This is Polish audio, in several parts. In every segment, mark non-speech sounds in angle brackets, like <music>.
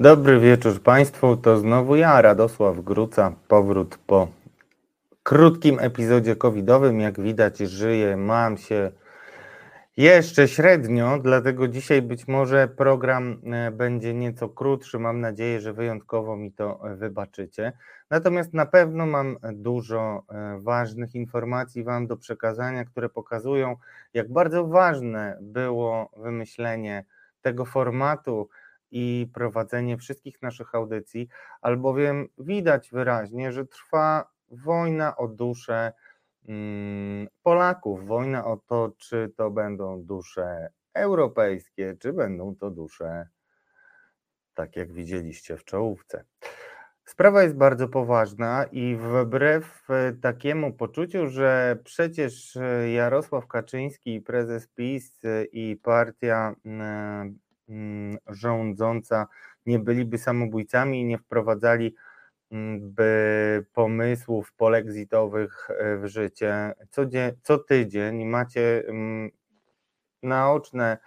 Dobry wieczór Państwu, to znowu ja, Radosław Gruca, powrót po krótkim epizodzie covidowym. Jak widać żyję, mam się jeszcze średnio, dlatego dzisiaj być może program e, będzie nieco krótszy. Mam nadzieję, że wyjątkowo mi to wybaczycie. Natomiast na pewno mam dużo e, ważnych informacji Wam do przekazania, które pokazują, jak bardzo ważne było wymyślenie tego formatu i prowadzenie wszystkich naszych audycji, albowiem widać wyraźnie, że trwa wojna o duszę mm, Polaków, wojna o to, czy to będą dusze europejskie, czy będą to dusze, tak jak widzieliście w czołówce. Sprawa jest bardzo poważna i wbrew e, takiemu poczuciu, że przecież e, Jarosław Kaczyński, prezes PiS e, i partia Mm, rządząca nie byliby samobójcami i nie wprowadzali mm, by pomysłów polexitowych e, w życie. Co, co tydzień macie mm, naoczne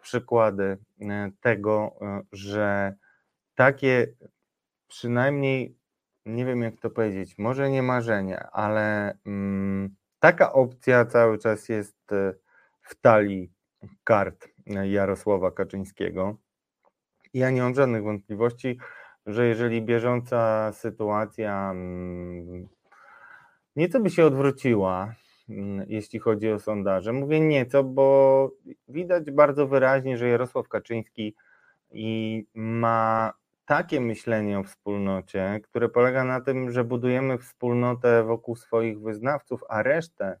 przykłady e, tego, e, że takie przynajmniej, nie wiem jak to powiedzieć, może nie marzenie, ale taka opcja cały czas jest w talii kart Jarosława Kaczyńskiego. Ja nie mam żadnych wątpliwości, że jeżeli bieżąca sytuacja mm, nieco by się odwróciła, mm, jeśli chodzi o sondaże, mówię nieco, bo widać bardzo wyraźnie, że Jarosław Kaczyński i ma takie myślenie o wspólnocie, które polega na tym, że budujemy wspólnotę wokół swoich wyznawców, a resztę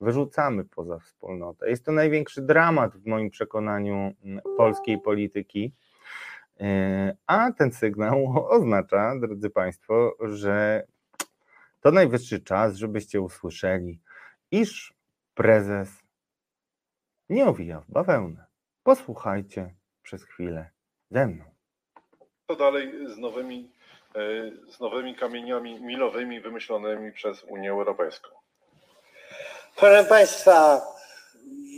wyrzucamy poza wspólnotę. Jest to największy dramat w moim przekonaniu mm, polskiej polityki. E, a ten sygnał <laughs> oznacza, drodzy Państwo, że to najwyższy czas, żebyście usłyszeli, iż prezes nie owija w bawełnę. Posłuchajcie przez chwilę ze mną. Co dalej z nowymi, e, z nowymi kamieniami milowymi wymyślonymi przez Unię Europejską? Proszę Państwa,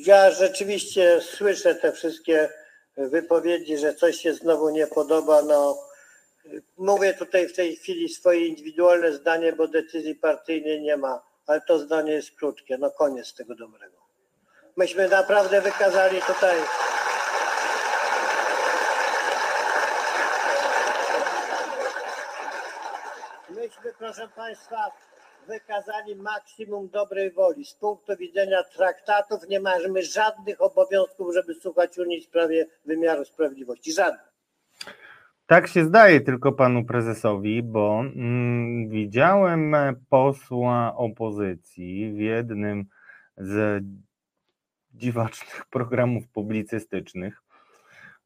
ja rzeczywiście słyszę te wszystkie wypowiedzi, że coś się znowu nie podoba. No, mówię tutaj w tej chwili swoje indywidualne zdanie, bo decyzji partyjnej nie ma, ale to zdanie jest krótkie. No koniec tego dobrego. Myśmy naprawdę wykazali tutaj. Myśmy, proszę Państwa, wykazali maksimum dobrej woli. Z punktu widzenia traktatów nie mamy żadnych obowiązków, żeby słuchać Unii w sprawie wymiaru sprawiedliwości. Żadnych. Tak się zdaje tylko panu prezesowi, bo mm, widziałem posła opozycji w jednym z dziwacznych programów publicystycznych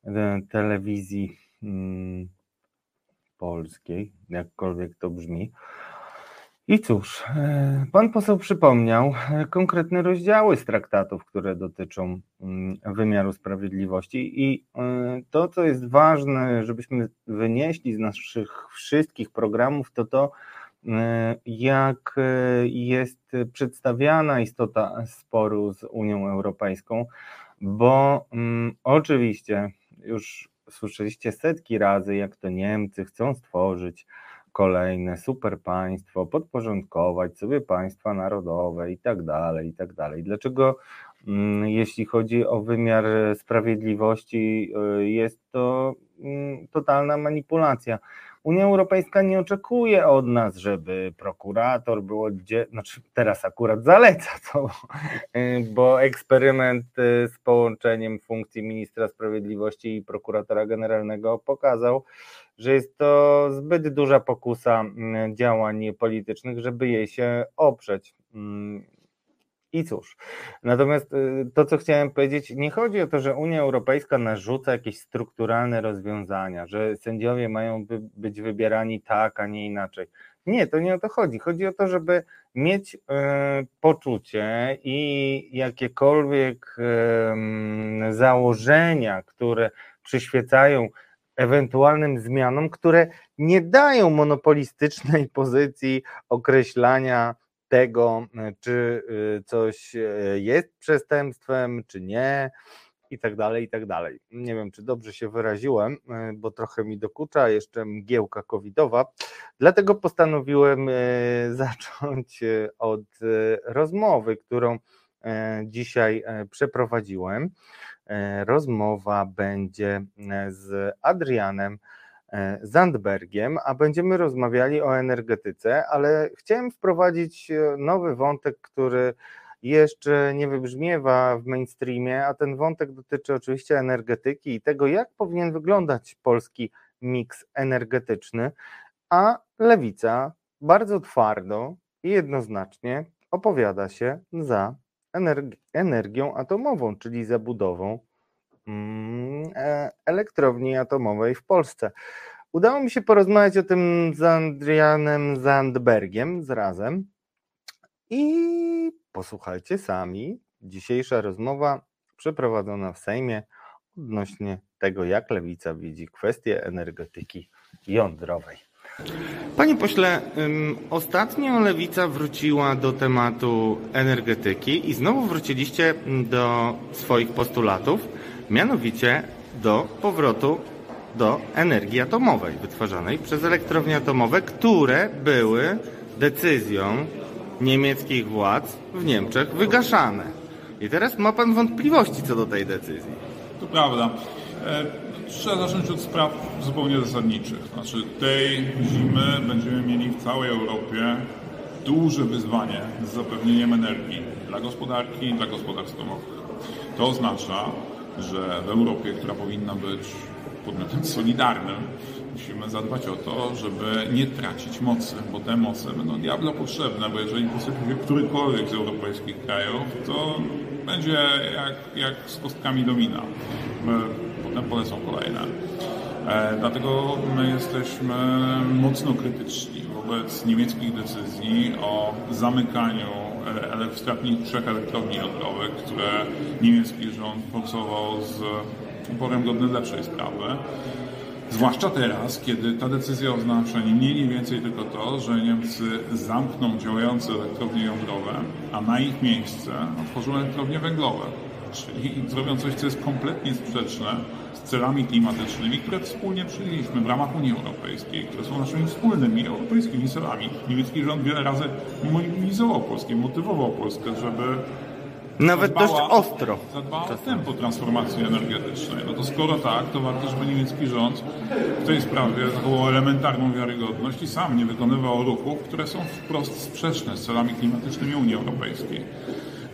e, telewizji mm, polskiej, jakkolwiek to brzmi, i cóż, e, pan poseł przypomniał e, konkretne rozdziały z traktatów, które dotyczą mm, wymiaru sprawiedliwości i e, to, co jest ważne, żebyśmy wynieśli z naszych wszystkich programów, to to, jak jest przedstawiana istota sporu z Unią Europejską, bo mm, oczywiście już słyszeliście setki razy, jak to Niemcy chcą stworzyć kolejne super państwo, podporządkować sobie państwa narodowe i tak dalej, i tak dalej. Dlaczego, mm, jeśli chodzi o wymiar sprawiedliwości, y, jest to mm, totalna manipulacja? Unia Europejska nie oczekuje od nas, żeby prokurator był gdzie, znaczy teraz akurat zaleca to, <laughs> y, bo eksperyment y, z połączeniem funkcji ministra sprawiedliwości i prokuratora generalnego pokazał, że jest to zbyt duża pokusa mm, działań politycznych, żeby jej się oprzeć. I cóż, natomiast y, to, co chciałem powiedzieć, nie chodzi o to, że Unia Europejska narzuca jakieś strukturalne rozwiązania, że sędziowie mają być wybierani tak, a nie inaczej. Nie, to nie o to chodzi. Chodzi o to, żeby mieć y, poczucie i jakiekolwiek założenia, które przyświecają ewentualnym zmianom, które nie dają monopolistycznej pozycji określania tego, czy y, coś e, jest przestępstwem, czy nie. i tak dalej, i tak dalej. Nie wiem, czy dobrze się wyraziłem, e, bo trochę mi dokucza jeszcze mgiełka covidowa, dlatego postanowiłem <laughs> zacząć od rozmowy, którą dzisiaj przeprowadziłem. Rozmowa będzie z Adrianem Zandbergiem, a będziemy rozmawiali o energetyce, ale chciałem wprowadzić nowy wątek, który jeszcze nie wybrzmiewa w mainstreamie, a ten wątek dotyczy oczywiście energetyki i tego, jak powinien wyglądać polski miks energetyczny, a lewica bardzo twardo i jednoznacznie opowiada się za energią atomową, czyli za budową e, elektrowni atomowej w Polsce. Udało mi się porozmawiać o tym z Andrianem Zandbergiem z razem i posłuchajcie sami. Dzisiejsza rozmowa przeprowadzona w Sejmie odnośnie tego, jak lewica widzi kwestię energetyki jądrowej. Panie pośle, ostatnio lewica wróciła do tematu energetyki i znowu wróciliście do swoich postulatów, mianowicie do powrotu do energii atomowej wytwarzanej przez elektrownie atomowe, które były decyzją niemieckich władz w Niemczech wygaszane. I teraz ma Pan wątpliwości co do tej decyzji. To prawda. E, trzeba zacząć od spraw zupełnie zasadniczych. Znaczy tej zimy będziemy mieli w całej Europie duże wyzwanie z zapewnieniem energii dla gospodarki i dla gospodarstw domowych. To oznacza, że w Europie, która powinna być podmiotem solidarnym, musimy zadbać o to, żeby nie tracić mocy, bo te moce będą diablo potrzebne, bo jeżeli posypie którykolwiek z europejskich krajów, to będzie jak, jak z kostkami domina. Potem polecą kolejne. E, dlatego my jesteśmy mocno krytyczni wobec niemieckich decyzji o zamykaniu ostatnich trzech elektrowni jądrowych, które niemiecki rząd forsował z uporem godnym lepszej sprawy. Zwłaszcza teraz, kiedy ta decyzja oznacza nie mniej, nie więcej tylko to, że Niemcy zamkną działające elektrownie jądrowe, a na ich miejsce otworzą elektrownie węglowe. Czyli zrobią coś, co jest kompletnie sprzeczne z celami klimatycznymi, które wspólnie przyjęliśmy w ramach Unii Europejskiej, które są naszymi wspólnymi europejskimi celami. Niemiecki rząd wiele razy mobilizował Polskę, motywował Polskę, żeby nawet zadbała, dość ostro. Zadbała o tempo transformacji energetycznej. No to skoro tak, to warto, żeby niemiecki rząd w tej sprawie zachował elementarną wiarygodność i sam nie wykonywał ruchów, które są wprost sprzeczne z celami klimatycznymi Unii Europejskiej.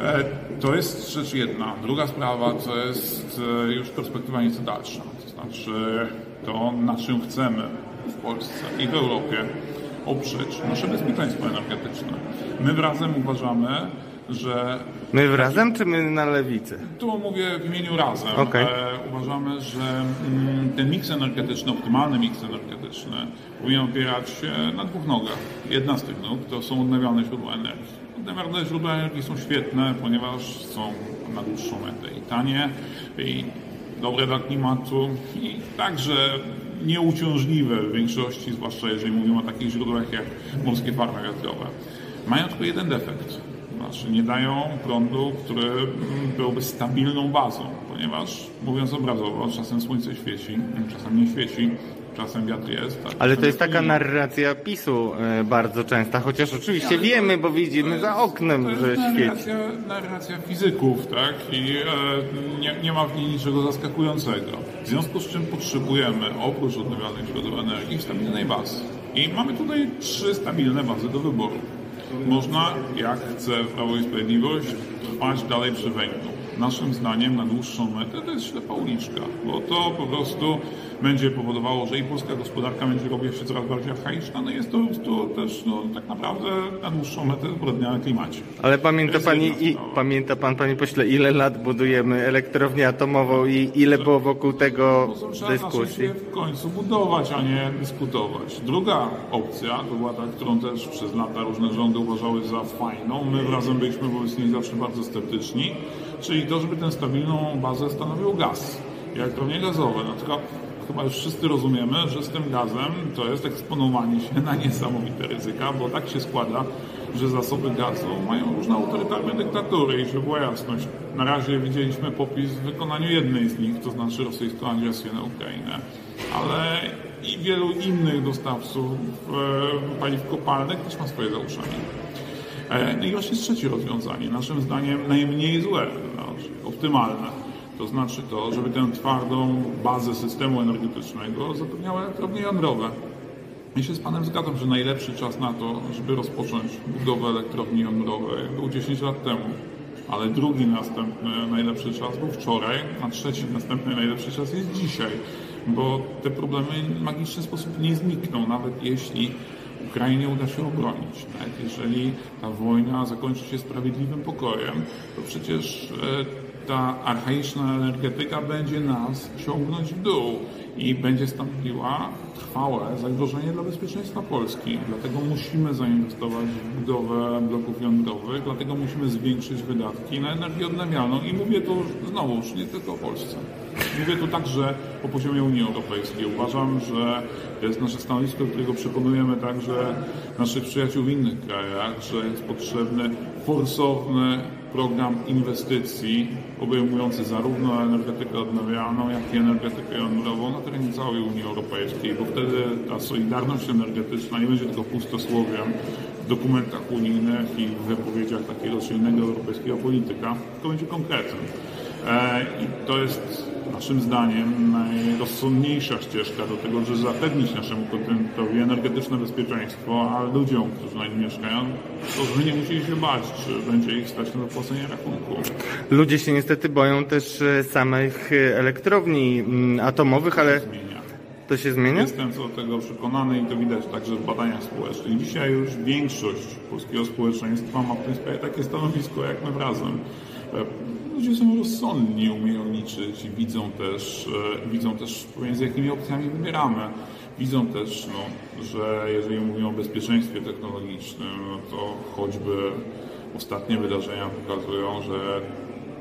E, to jest rzecz jedna. Druga sprawa to jest e, już perspektywa nieco dalsza. To znaczy to, na czym chcemy w Polsce i w Europie oprzeć nasze bezpieczeństwo energetyczne. My razem uważamy, że... My razem, czy my na lewicy? Tu mówię w imieniu razem. Okay. E, uważamy, że mm, ten miks energetyczny, optymalny miks energetyczny powinien opierać się na dwóch nogach. Jedna z tych nóg to są odnawialne źródła energii. Odnawialne źródła energii są świetne, ponieważ są na dłuższą metę i tanie, i dobre dla klimatu, i także nieuciążliwe w większości, zwłaszcza jeżeli mówimy o takich źródłach jak morskie farmy wiatrowe. Mają tylko jeden defekt znaczy nie dają prądu, który byłby stabilną bazą, ponieważ mówiąc obrazowo, czasem słońce świeci, czasem nie świeci, czasem wiatr jest. Tak, Ale to jest taka narracja PiSu e, bardzo częsta, chociaż oczywiście wiemy, bo widzimy za oknem, to że świeci. narracja fizyków, tak? I e, nie, nie ma w niej niczego zaskakującego. W związku z czym potrzebujemy oprócz odnawialnych źródeł energii stabilnej bazy. I mamy tutaj trzy stabilne bazy do wyboru. Można, jak chce Prawo i Sprawiedliwość, trwać dalej przy węglu. Naszym zdaniem na dłuższą metę to jest ślepa uliczka, bo to po prostu będzie powodowało, że i polska gospodarka będzie robiła się coraz bardziej archaiczna, no jest to, to też no, tak naprawdę na dłuższą metę zbrodnia klimacie. Ale pamięta, pani, i, pamięta pan, panie pośle, ile lat budujemy elektrownię atomową i ile było wokół tego no, dyskusji? w końcu budować, a nie dyskutować. Druga opcja to była ta, którą też przez lata różne rządy uważały za fajną. My razem byliśmy wobec niej zawsze bardzo sceptyczni, czyli to, żeby tę stabilną bazę stanowił gaz. Elektrownie gazowe. Tylko chyba już wszyscy rozumiemy, że z tym gazem to jest eksponowanie się na niesamowite ryzyka, bo tak się składa, że zasoby gazu mają różne autorytarne dyktatury i żeby była jasność. Na razie widzieliśmy popis w wykonaniu jednej z nich, to znaczy rosyjską agresję na Ukrainę, ale i wielu innych dostawców e, paliw kopalnych też ma swoje. E, no i właśnie trzecie rozwiązanie, naszym zdaniem najmniej złe, znaczy optymalne to znaczy to, żeby tę twardą bazę systemu energetycznego zapewniały elektrownie jądrowe. Ja się z Panem zgadzam, że najlepszy czas na to, żeby rozpocząć budowę elektrowni jądrowej był 10 lat temu. Ale drugi następny najlepszy czas był wczoraj, a trzeci następny najlepszy czas jest dzisiaj, bo te problemy w magiczny sposób nie znikną, nawet jeśli Ukrainie uda się obronić. Nawet jeżeli ta wojna zakończy się sprawiedliwym pokojem, to przecież e, ta archaiczna energetyka będzie nas ciągnąć w dół i będzie stanowiła trwałe zagrożenie dla bezpieczeństwa Polski. Dlatego musimy zainwestować w budowę bloków jądrowych, dlatego musimy zwiększyć wydatki na energię odnawialną i mówię to znowuż nie tylko o Polsce. Mówię tu także o poziomie Unii Europejskiej. Uważam, że to jest nasze stanowisko, którego przekonujemy także naszych przyjaciół w innych krajach, że jest potrzebny forsowny program inwestycji obejmujący zarówno energetykę odnawialną, jak i energetykę jądrową na terenie całej Unii Europejskiej, bo wtedy ta solidarność energetyczna nie będzie tylko pustosłowiem w dokumentach unijnych i w wypowiedziach takiego silnego europejskiego polityka, tylko będzie konkretem. I to jest naszym zdaniem najrozsądniejsza ścieżka do tego, żeby zapewnić naszemu kontynentowi energetyczne bezpieczeństwo, a ludziom, którzy na nim mieszkają, to żeby nie musieli się bać, czy będzie ich stać na zapłacenie rachunku. Ludzie się niestety boją też e, samych e, elektrowni mm, atomowych, ale to się zmienia? Jestem co do tego przekonany i to widać także w badaniach społecznych. Dzisiaj już większość polskiego społeczeństwa ma w tym sprawie takie stanowisko jak my razem ludzie są rozsądni, umieją liczyć i widzą też, e, widzą też pomiędzy jakimi opcjami wybieramy. Widzą też, no, że jeżeli mówimy o bezpieczeństwie technologicznym, no to choćby ostatnie wydarzenia pokazują, że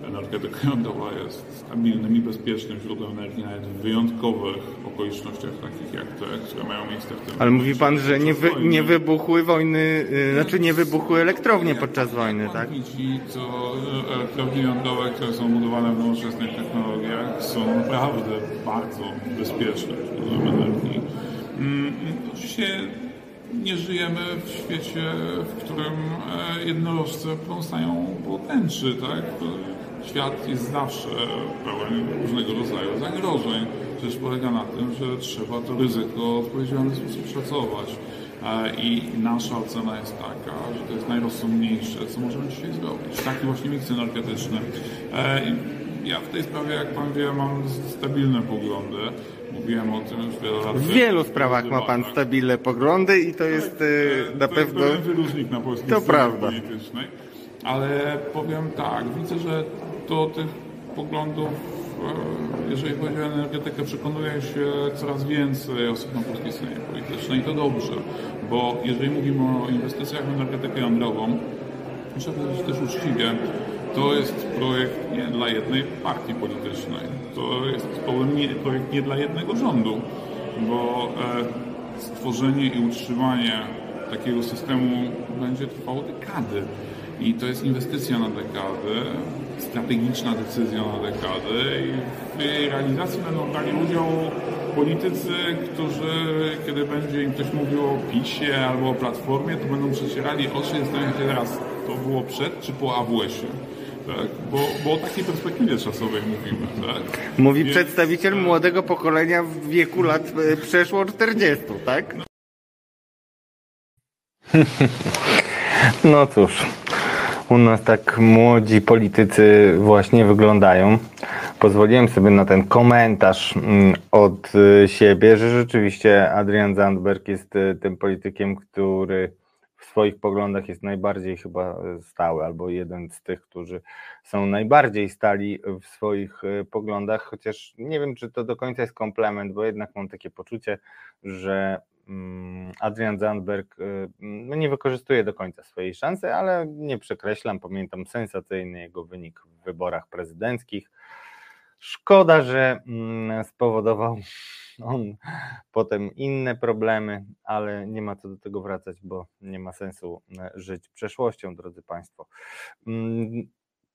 energetyka jądrowa jest stabilnym i bezpiecznym źródłem energii nawet w wyjątkowych okolicznościach takich jak te, które mają miejsce w tym Ale mówi pan, że nie, wy, nie wybuchły wojny, yy, znaczy nie wybuchły elektrownie podczas wojny, tak? Widzi, to elektrownie jądrowe, które są budowane w nowoczesnych technologiach są naprawdę bardzo bezpieczne źródłem energii. Mm, oczywiście nie żyjemy w świecie, w którym e, jednorożce pląsają po tęczy, tak? Świat jest zawsze pełen różnego rodzaju zagrożeń. Rzecz polega na tym, że trzeba to ryzyko w odpowiedzialny sposób szacować. E, I nasza ocena jest taka, że to jest najrozsądniejsze, co możemy dzisiaj zrobić. Taki właśnie miks energetyczny. E, ja w tej sprawie, jak Pan wie, mam stabilne poglądy. Mówiłem o tym już wiele lat. W wielu sprawach ma Pan stabilne poglądy i to jest e, na to pewno... jest wyróżnik na polskiej To prawda. politycznej. Ale powiem tak, widzę, że do tych poglądów, e, jeżeli chodzi o energetykę, przekonuje się coraz więcej osób na polskiej scenie politycznej i to dobrze, bo jeżeli mówimy o inwestycjach w energetykę jądrową, muszę powiedzieć też uczciwie, to jest projekt nie dla jednej partii politycznej, to jest projekt nie dla jednego rządu, bo e, stworzenie i utrzymanie takiego systemu będzie trwało dekady. I to jest inwestycja na dekady, strategiczna decyzja na dekady i w jej realizacji będą brali udział politycy, którzy, kiedy będzie im ktoś mówił o PiSie albo o Platformie, to będą przecierali oczy i zastanawiać się teraz, to było przed czy po AWS-ie. Tak? Bo, bo o takiej perspektywie czasowej mówimy. Tak? Mówi Więc... przedstawiciel młodego pokolenia w wieku lat e, przeszło 40, tak? No cóż. U nas tak młodzi politycy właśnie wyglądają. Pozwoliłem sobie na ten komentarz mm, od y, siebie, że rzeczywiście Adrian Zandberg jest y, tym politykiem, który w swoich poglądach jest najbardziej chyba stały, albo jeden z tych, którzy są najbardziej stali w swoich y, poglądach, chociaż nie wiem, czy to do końca jest komplement, bo jednak mam takie poczucie, że Adrian Zandberg y, no nie wykorzystuje do końca swojej szansy, ale nie przekreślam. Pamiętam sensacyjny jego wynik w wyborach prezydenckich. Szkoda, że mm, spowodował <laughs> on potem inne problemy, ale nie ma co do tego wracać, bo nie ma sensu e, żyć przeszłością, drodzy Państwo.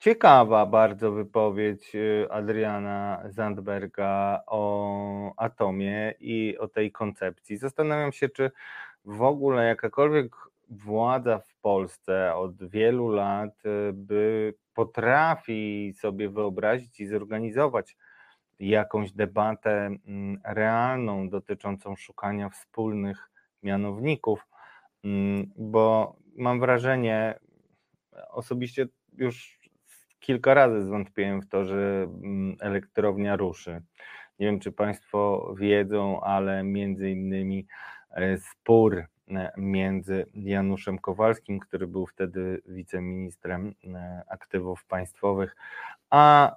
Ciekawa bardzo wypowiedź e, Adriana Zandberga o atomie i o tej koncepcji. Zastanawiam się, czy w ogóle jakakolwiek władza w Polsce od wielu lat e, by potrafi sobie wyobrazić i zorganizować jakąś debatę mm, realną dotyczącą szukania wspólnych mianowników, mm, bo mam wrażenie, osobiście już kilka razy zwątpiłem w to, że mm, elektrownia ruszy. Nie wiem, czy Państwo wiedzą, ale między innymi e, spór e, między Januszem Kowalskim, który był wtedy wiceministrem e, aktywów państwowych, a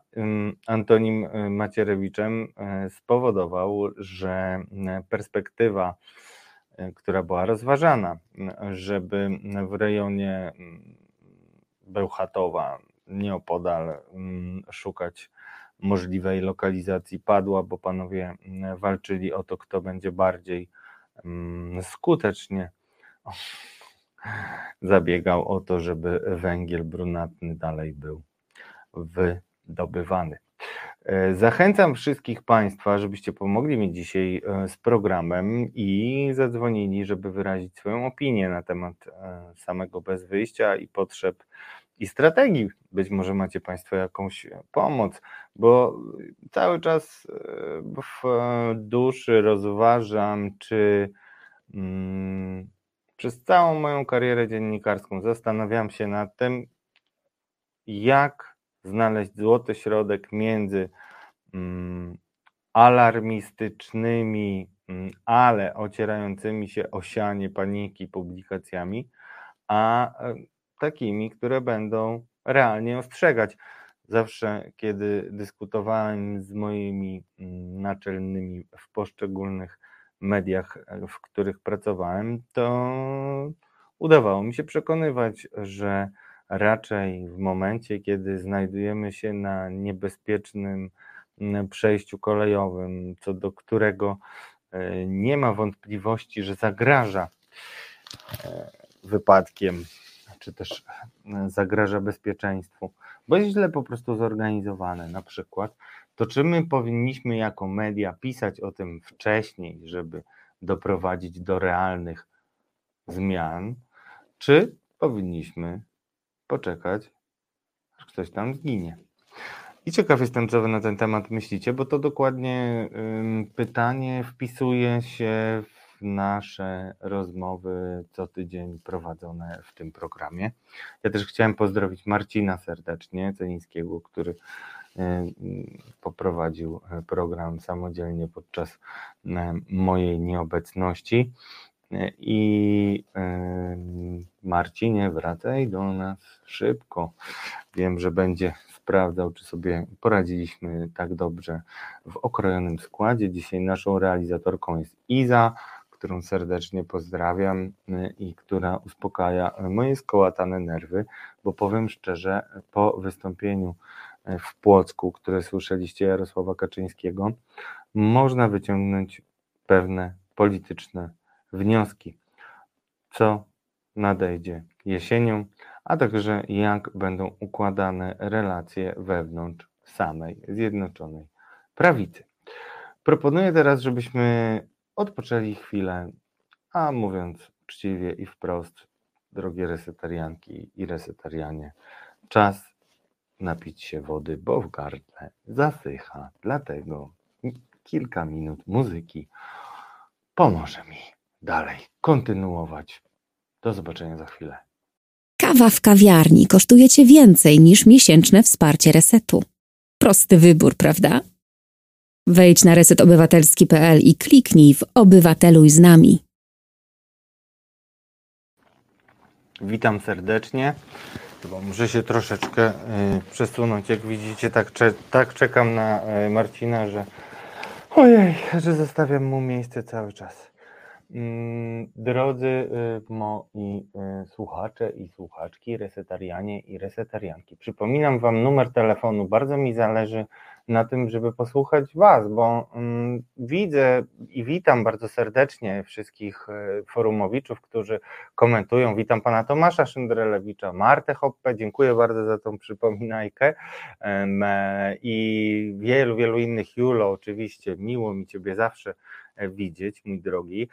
Antonim Macierewiczem spowodował, że perspektywa, która była rozważana, żeby w rejonie Bełchatowa, nieopodal, szukać możliwej lokalizacji padła, bo panowie walczyli o to, kto będzie bardziej skutecznie <laughs> zabiegał o to, żeby węgiel brunatny dalej był wydobywany. E, zachęcam wszystkich Państwa, żebyście pomogli mi dzisiaj e, z programem i zadzwonili, żeby wyrazić swoją opinię na temat e, samego bez wyjścia i potrzeb i strategii. Być może macie Państwo jakąś pomoc, bo cały czas w duszy rozważam, czy mm, przez całą moją karierę dziennikarską zastanawiam się nad tym, jak znaleźć złoty środek między mm, alarmistycznymi, mm, ale ocierającymi się o sianie paniki publikacjami, a e, takimi, które będą realnie ostrzegać. Zawsze, kiedy dyskutowałem z moimi mm, naczelnymi w poszczególnych mediach, e, w których pracowałem, to udawało mi się przekonywać, że raczej w momencie, kiedy znajdujemy się na niebezpiecznym mm, przejściu kolejowym, co do którego e, nie ma wątpliwości, że zagraża e, wypadkiem, czy też e, zagraża bezpieczeństwu, bo jest źle po prostu zorganizowane na przykład, to czy my powinniśmy jako media pisać o tym wcześniej, żeby doprowadzić do realnych zmian, czy powinniśmy poczekać, aż ktoś tam zginie. I ciekaw jestem, co wy na ten temat myślicie, bo to dokładnie pytanie wpisuje się w nasze rozmowy co tydzień prowadzone w tym programie. Ja też chciałem pozdrowić Marcina serdecznie, Celińskiego, który poprowadził program samodzielnie podczas mojej nieobecności. I Marcinie, wracaj do nas szybko. Wiem, że będzie sprawdzał, czy sobie poradziliśmy tak dobrze w okrojonym składzie. Dzisiaj naszą realizatorką jest Iza, którą serdecznie pozdrawiam i która uspokaja moje skołatane nerwy, bo powiem szczerze, po wystąpieniu w Płocku, które słyszeliście Jarosława Kaczyńskiego, można wyciągnąć pewne polityczne wnioski, co nadejdzie jesienią, a także jak będą układane relacje wewnątrz samej Zjednoczonej Prawicy. Proponuję teraz, żebyśmy odpoczęli chwilę, a mówiąc uczciwie i wprost, drogie resetarianki i resetarianie, czas napić się wody, bo w gardle zasycha, dlatego kilka minut muzyki pomoże mi dalej kontynuować. Do zobaczenia za chwilę. Kawa w kawiarni kosztuje Cię więcej niż miesięczne wsparcie resetu. Prosty wybór, prawda? Wejdź na resetobywatelski.pl i kliknij w Obywateluj z nami. Witam serdecznie. Chyba muszę się troszeczkę y, przesunąć. Jak widzicie, tak, cze tak czekam na y, Marcina, że ojej, że zostawiam mu miejsce cały czas. Mm, drodzy y, moi y, słuchacze i słuchaczki, resetarianie i resetarianki, przypominam Wam numer telefonu. Bardzo mi zależy na tym, żeby posłuchać Was, bo mm, widzę i witam bardzo serdecznie wszystkich e, forumowiczów, którzy komentują. Witam pana Tomasza Szyndralewicza, Martę Hoppe, dziękuję bardzo za tą przypominajkę e, i wielu, wielu innych. Julo, oczywiście, miło mi Ciebie zawsze e, widzieć, mój drogi.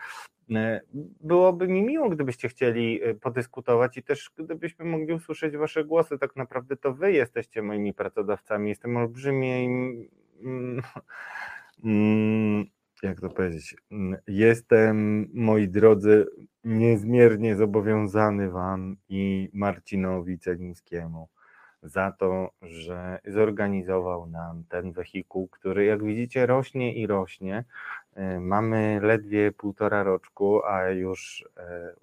E, Byłoby mi miło, gdybyście chcieli e, podyskutować i też gdybyśmy mogli usłyszeć Wasze głosy. Tak naprawdę to Wy jesteście moimi pracodawcami. Jestem olbrzymim. mm, mm, Jak to powiedzieć? Mm, Jestem, moi drodzy, niezmiernie zobowiązany Wam i Marcinowi Celińskiemu za to, że zorganizował nam ten wehikuł, który jak widzicie rośnie i rośnie. E, Mamy ledwie półtora roczku, a już e,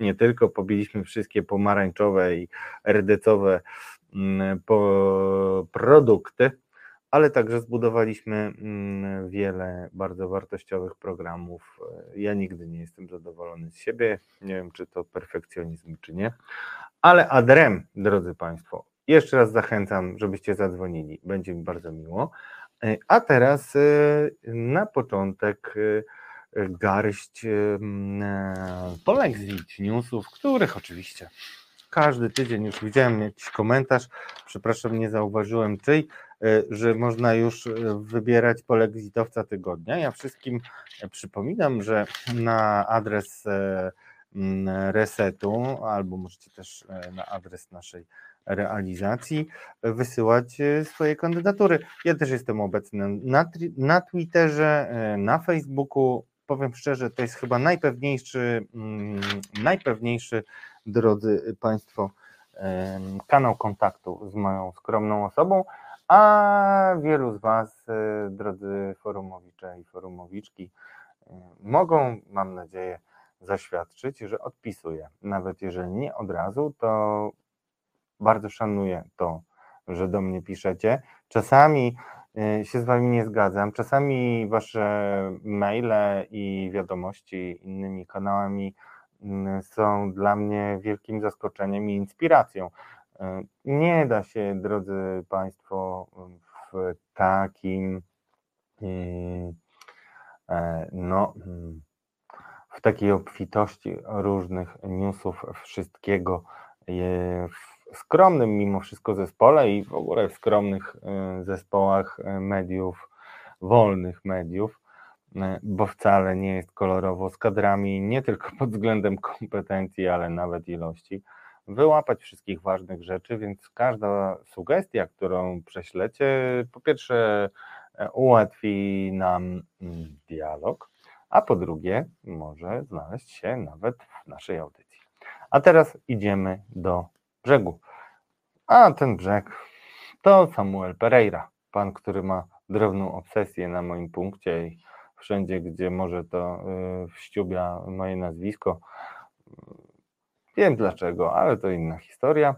nie tylko pobiliśmy wszystkie pomarańczowe i RDC-owe mm, produkty, ale także zbudowaliśmy mm, wiele bardzo wartościowych programów. E, Ja nigdy nie jestem zadowolony z siebie. Nie wiem, czy to perfekcjonizm, czy nie. Ale adrem, drodzy Państwo, jeszcze raz zachęcam, żebyście zadzwonili. Będzie mi bardzo miło. A teraz e, na początek e, garść em, e, polexit newsów, których oczywiście każdy tydzień już widziałem jakiś komentarz, przepraszam, nie zauważyłem czyj, że można już wybierać polexitowca tygodnia. Ja wszystkim e, przypominam, że na adres e, resetu, albo możecie też na adres naszej realizacji wysyłać e, swoje kandydatury. Ja też jestem obecny na, na Twitterze, e, na Facebooku. Powiem szczerze, to jest chyba najpewniejszy, mm, najpewniejszy, drodzy Państwo, kanał kontaktu z moją skromną osobą, a wielu z Was, e, drodzy forumowicze i forumowiczki, mogą, mam nadzieję, zaświadczyć, że odpisuję. Nawet jeżeli nie od razu, to bardzo szanuję to, że do mnie piszecie. Czasami y, się z Wami nie zgadzam, czasami Wasze maile i wiadomości innymi kanałami mm, są dla mnie wielkim zaskoczeniem i inspiracją. Y, Nie da się, drodzy Państwo, w takim e, no, w takiej obfitości różnych newsów, wszystkiego w skromnym mimo wszystko zespole i w ogóle w skromnych e, zespołach e, mediów, wolnych mediów, e, bo wcale nie jest kolorowo z kadrami, nie tylko pod względem kompetencji, ale nawet ilości, wyłapać wszystkich ważnych rzeczy, więc każda sugestia, którą prześlecie, po pierwsze e, ułatwi nam mm, dialog, a po drugie może znaleźć się nawet w naszej audycji. A teraz idziemy do brzegu. A ten brzeg to Samuel Pereira, pan, który ma drobną obsesję na moim punkcie i wszędzie, gdzie może to y, wściubia moje nazwisko. Wiem dlaczego, ale to inna historia.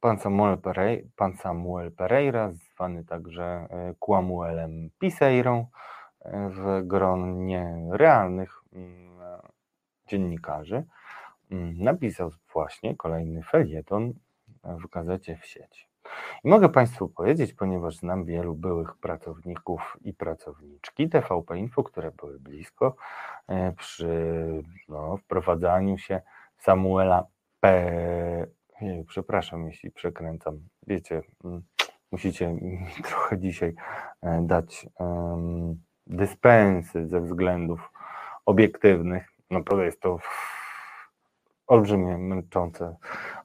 Pan Samuel, Pereira, pan Samuel Pereira, zwany także y, Kłamuelem Piseirą, y, w gronie realnych dziennikarzy, napisał właśnie kolejny felieton w gazecie w sieci. I mogę Państwu powiedzieć, ponieważ znam wielu byłych pracowników i pracowniczki TVP Info, które były blisko e, przy no, wprowadzaniu się Samuela P. Przepraszam, jeśli przekręcam. Wiecie, mm, musicie <laughs> trochę dzisiaj e, dać dyspensy ze względów obiektywnych. No to jest to olbrzymie męczące,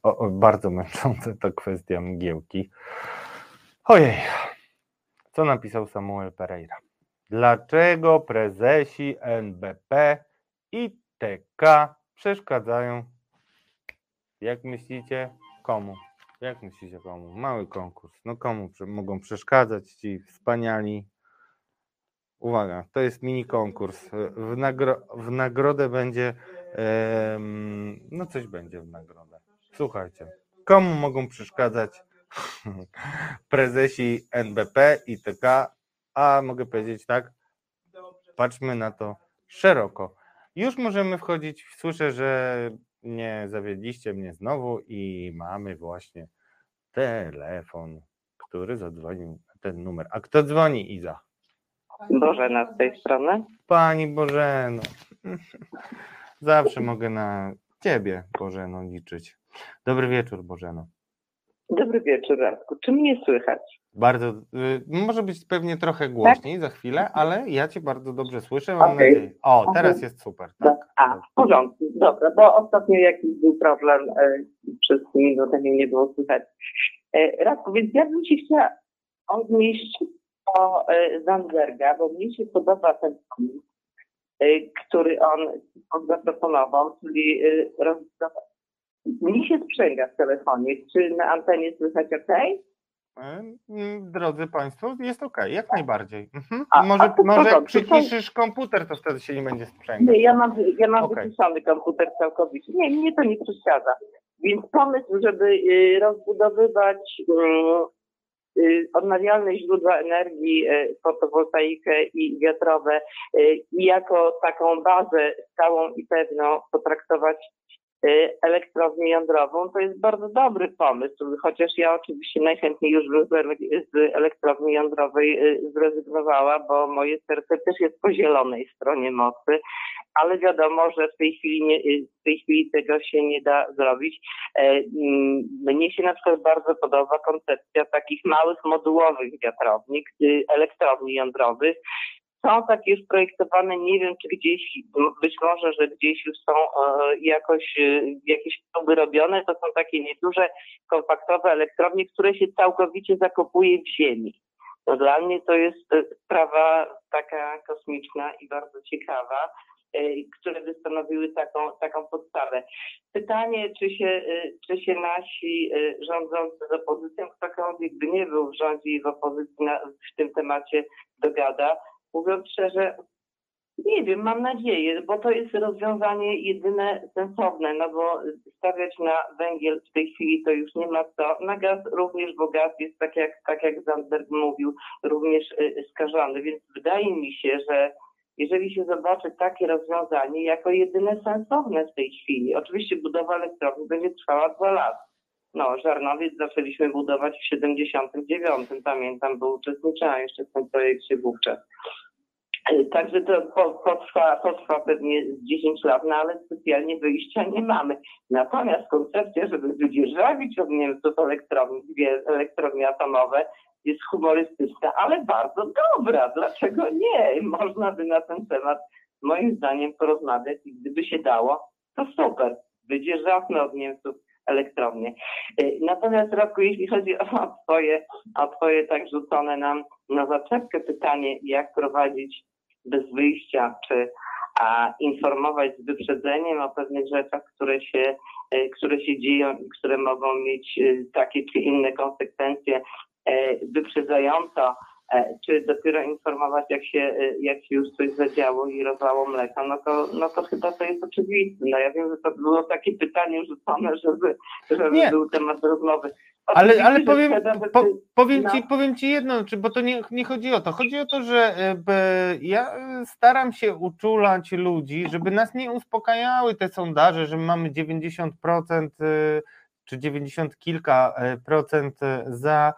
o, o, bardzo męczące to kwestia mgiełki. Ojej, co napisał Samuel Pereira? Dlaczego prezesi NBP i TK przeszkadzają? Jak myślicie, komu? Jak myślicie, komu? Mały konkurs. No komu mogą przeszkadzać ci wspaniali? Uwaga, to jest mini konkurs. W, nagro- w nagrodę będzie no coś będzie w nagrodę. Słuchajcie, komu mogą przeszkadzać <laughs> prezesi NBP i TK, a mogę powiedzieć tak, patrzmy na to szeroko. Już możemy wchodzić, słyszę, że nie zawiedliście mnie znowu i mamy właśnie telefon, który zadzwonił, ten numer. A kto dzwoni, Iza? Bożena z tej strony. Pani Bożeno. <laughs> Zawsze mogę na ciebie, Bożeno, liczyć. Dobry wieczór, Bożeno. Dobry wieczór, Radku. Czy mnie słychać? Bardzo, y, może być pewnie trochę głośniej za chwilę, ale ja cię bardzo dobrze słyszę, mam Okej. nadzieję. O, Mhm. teraz jest super. Do- Tak. A, w porządku. Dobra, bo ostatnio jakiś był problem, e, przez minutę mnie nie było słychać. E, Radku, więc ja bym się chciała odnieść do e, Zandberga, bo mnie się podoba ten e, który on, on zaproponował, czyli e, rozbudowa. Mnie się sprzęga w telefonie. Czy na antenie słychać ok? Y, mm, Drodzy Państwo, jest ok, jak najbardziej. Mhm. A, może a może jak przyciszysz komputer, to wtedy się nie będzie sprzęgać. Nie, ja mam, ja mam Okej. wyciszony komputer całkowicie. Nie, mnie to nie przeszkadza. Więc pomysł, żeby y, rozbudowywać y, y, odnawialne źródła energii, y, fotowoltaikę i wiatrowe y, i jako taką bazę stałą i pewną potraktować y, elektrownię jądrową, to jest bardzo dobry pomysł, chociaż ja oczywiście najchętniej już z ele- z elektrowni jądrowej y, zrezygnowała, bo moje serce też jest po zielonej stronie mocy, ale wiadomo, że w tej chwili, nie, y, w tej chwili tego się nie da zrobić. Mm, Mnie się na przykład bardzo podoba koncepcja takich małych modułowych wiatrowni, y, elektrowni jądrowych, są takie już projektowane, nie wiem czy gdzieś, być może, że gdzieś już są e, jakoś e, jakieś próby robione, to są takie nieduże, kompaktowe elektrownie, które się całkowicie zakopuje w ziemi. No dla mnie to jest e, sprawa taka kosmiczna i bardzo ciekawa, które by stanowiły taką, taką podstawę. Pytanie, czy się, czy się nasi rządzący z opozycją, ktokolwiek by nie był w rządzie i w opozycji na, w tym temacie dogada, Mówiąc szczerze, nie wiem, mam nadzieję, bo to jest rozwiązanie jedyne sensowne, no bo stawiać na węgiel w tej chwili to już nie ma co. Na gaz również, bo gaz jest tak jak, tak jak Zandberg mówił, również y, skażony, więc wydaje mi się, że jeżeli się zobaczy takie rozwiązanie jako jedyne sensowne w tej chwili, oczywiście budowa elektrowni będzie trwała dwa lata. No, Żarnowiec zaczęliśmy budować w 79, pamiętam, bo uczestniczyłam jeszcze w tym projekcie wówczas. Także to po- potrwa, potrwa pewnie z 10 lat, no ale specjalnie wyjścia nie mamy. Natomiast koncepcja, żeby wydzierżawić od Niemców elektrownie, dwie elektrownie atomowe jest humorystyczna, ale bardzo dobra. Dlaczego nie? Można by na ten temat moim zdaniem porozmawiać i gdyby się dało, to super. Wydzierżawmy od Niemców elektrownie. E, Natomiast Radku, jeśli chodzi o twoje, o twoje tak rzucone nam na zaczepkę pytanie, jak prowadzić bez wyjścia, czy a informować z wyprzedzeniem o pewnych rzeczach, które się, e, które się dzieją i które mogą mieć e, takie czy inne konsekwencje e, wyprzedzająco, czy dopiero informować, jak się, jak się już coś zadziało i rozlało mleko, no to, no to chyba to jest oczywiste. No ja wiem, że to było takie pytanie rzucone, żeby, żeby Nie. był temat rozmowy. Ale, ale powiem, po, powiem, no. ci, powiem ci jedno, bo to nie, nie chodzi o to. Chodzi o to, że e, ja e, staram się uczulać ludzi, żeby nas nie uspokajały te sondaże, że mamy 90% e, czy 90 kilka procent za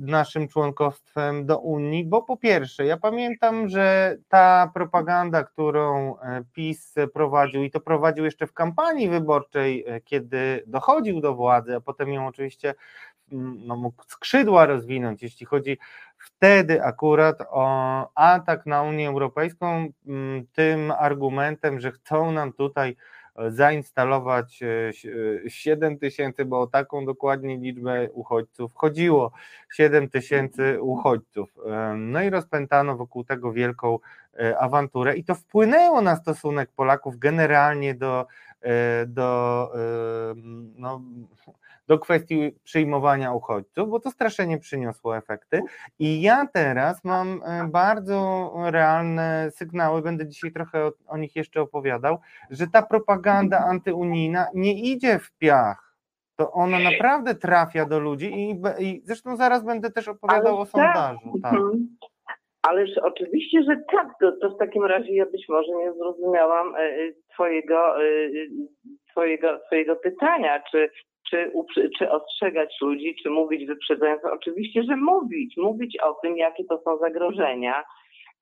naszym członkostwem do Unii, bo po pierwsze, ja pamiętam, że ta propaganda, którą e, PiS prowadził i to prowadził jeszcze w kampanii wyborczej, e, kiedy dochodził do władzy, a potem ją oczywiście mm, no, mógł skrzydła rozwinąć, jeśli chodzi wtedy akurat o atak na Unię Europejską, mm, tym argumentem, że chcą nam tutaj e, zainstalować 7 tysięcy, bo o taką dokładnie liczbę uchodźców chodziło, 7 tysięcy uchodźców. E, No i rozpętano wokół tego wielką e, awanturę. I to wpłynęło na stosunek Polaków generalnie do, e, do, e, no, do kwestii przyjmowania uchodźców, bo to straszenie przyniosło efekty. I ja teraz mam e, bardzo realne sygnały, będę dzisiaj trochę o, o nich jeszcze opowiadał, że ta propaganda antyunijna nie idzie w piach. To ona naprawdę trafia do ludzi i, i zresztą zaraz będę też opowiadał Ale o tak. sondażu. Tak. Mhm. Ależ oczywiście, że tak. To, to w takim razie ja być może nie zrozumiałam e, twojego, e, twojego, twojego pytania, czy, czy, czy ostrzegać ludzi, czy mówić wyprzedzająco. Oczywiście, że mówić, mówić o tym, jakie to są zagrożenia.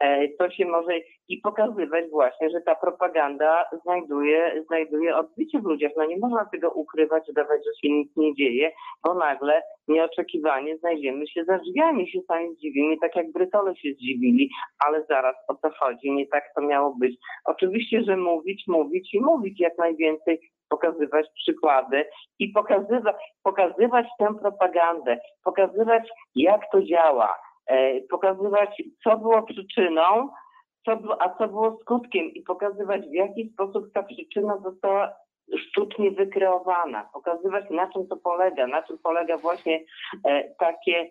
E, To się może i pokazywać właśnie, że ta propaganda znajduje, znajduje odbicie w ludziach. No nie można tego ukrywać, dawać, że się nic nie dzieje, bo nagle nieoczekiwanie znajdziemy się za drzwiami, się sami zdziwimy, tak jak Brytole się zdziwili, ale zaraz o co chodzi, nie tak to miało być. Oczywiście, że mówić, mówić i mówić jak najwięcej, pokazywać przykłady i pokazywać, pokazywać tę propagandę, pokazywać jak to działa, e, pokazywać co było przyczyną, co, a co było skutkiem i pokazywać w jaki sposób ta przyczyna została sztucznie wykreowana, pokazywać na czym to polega, na czym polega właśnie e, takie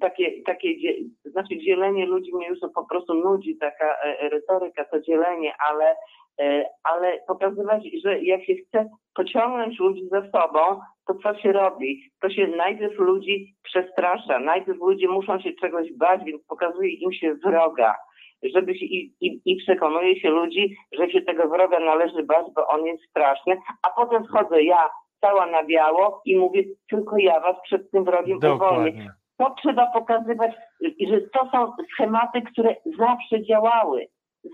takie, takie dzie, znaczy dzielenie ludzi mnie już po prostu nudzi taka e, retoryka, to dzielenie, ale, e, ale pokazywać, że jak się chce pociągnąć ludzi ze sobą, to co się robi? To się najpierw ludzi przestrasza, najpierw ludzie muszą się czegoś bać, więc pokazuje im się wroga żeby się i, i, i przekonuje się ludzi, że się tego wroga należy bać, bo on jest straszny, a potem wchodzę ja cała na biało i mówię, tylko ja was przed tym wrogiem uwolnię. To trzeba pokazywać, że to są schematy, które zawsze działały.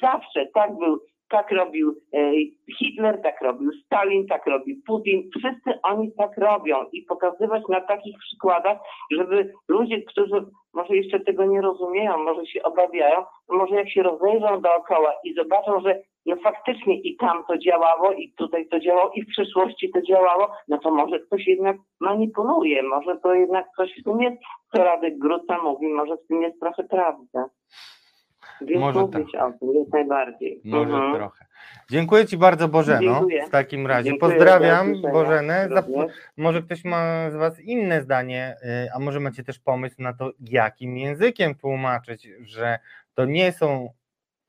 Zawsze tak był, tak robił e, Hitler, tak robił Stalin, tak robił Putin. Wszyscy oni tak robią i pokazywać na takich przykładach, żeby ludzie, którzy może jeszcze tego nie rozumieją, może się obawiają, może jak się rozejrzą dookoła i zobaczą, że no faktycznie i tam to działało, i tutaj to działało, i w przyszłości to działało, no to może ktoś jednak manipuluje, może to jednak coś w tym jest, co Radek Gruca mówi, może w tym jest trochę prawda. Więc Może mówić o tym jak najbardziej. Może Mhm. trochę. Dziękuję Ci bardzo, Bożeno. Dziękuję. W takim razie Dziękuję, pozdrawiam, Bożenę. Zap-. Może ktoś ma z Was inne zdanie, y, a może macie też pomysł na to, jakim językiem tłumaczyć, że to nie są,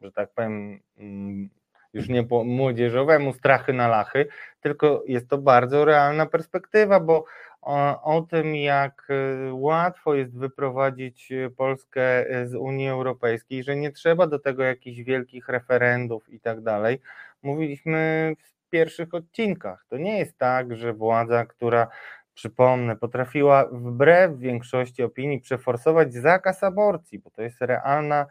że tak powiem, mm, już nie po młodzieżowemu strachy na lachy, tylko jest to bardzo realna perspektywa, bo o, o tym, jak y, łatwo jest wyprowadzić y, Polskę z Unii Europejskiej, że nie trzeba do tego jakichś wielkich referendów i tak dalej, mówiliśmy w pierwszych odcinkach. To nie jest tak, że władza, która przypomnę, potrafiła wbrew większości opinii przeforsować zakaz aborcji, bo to jest realna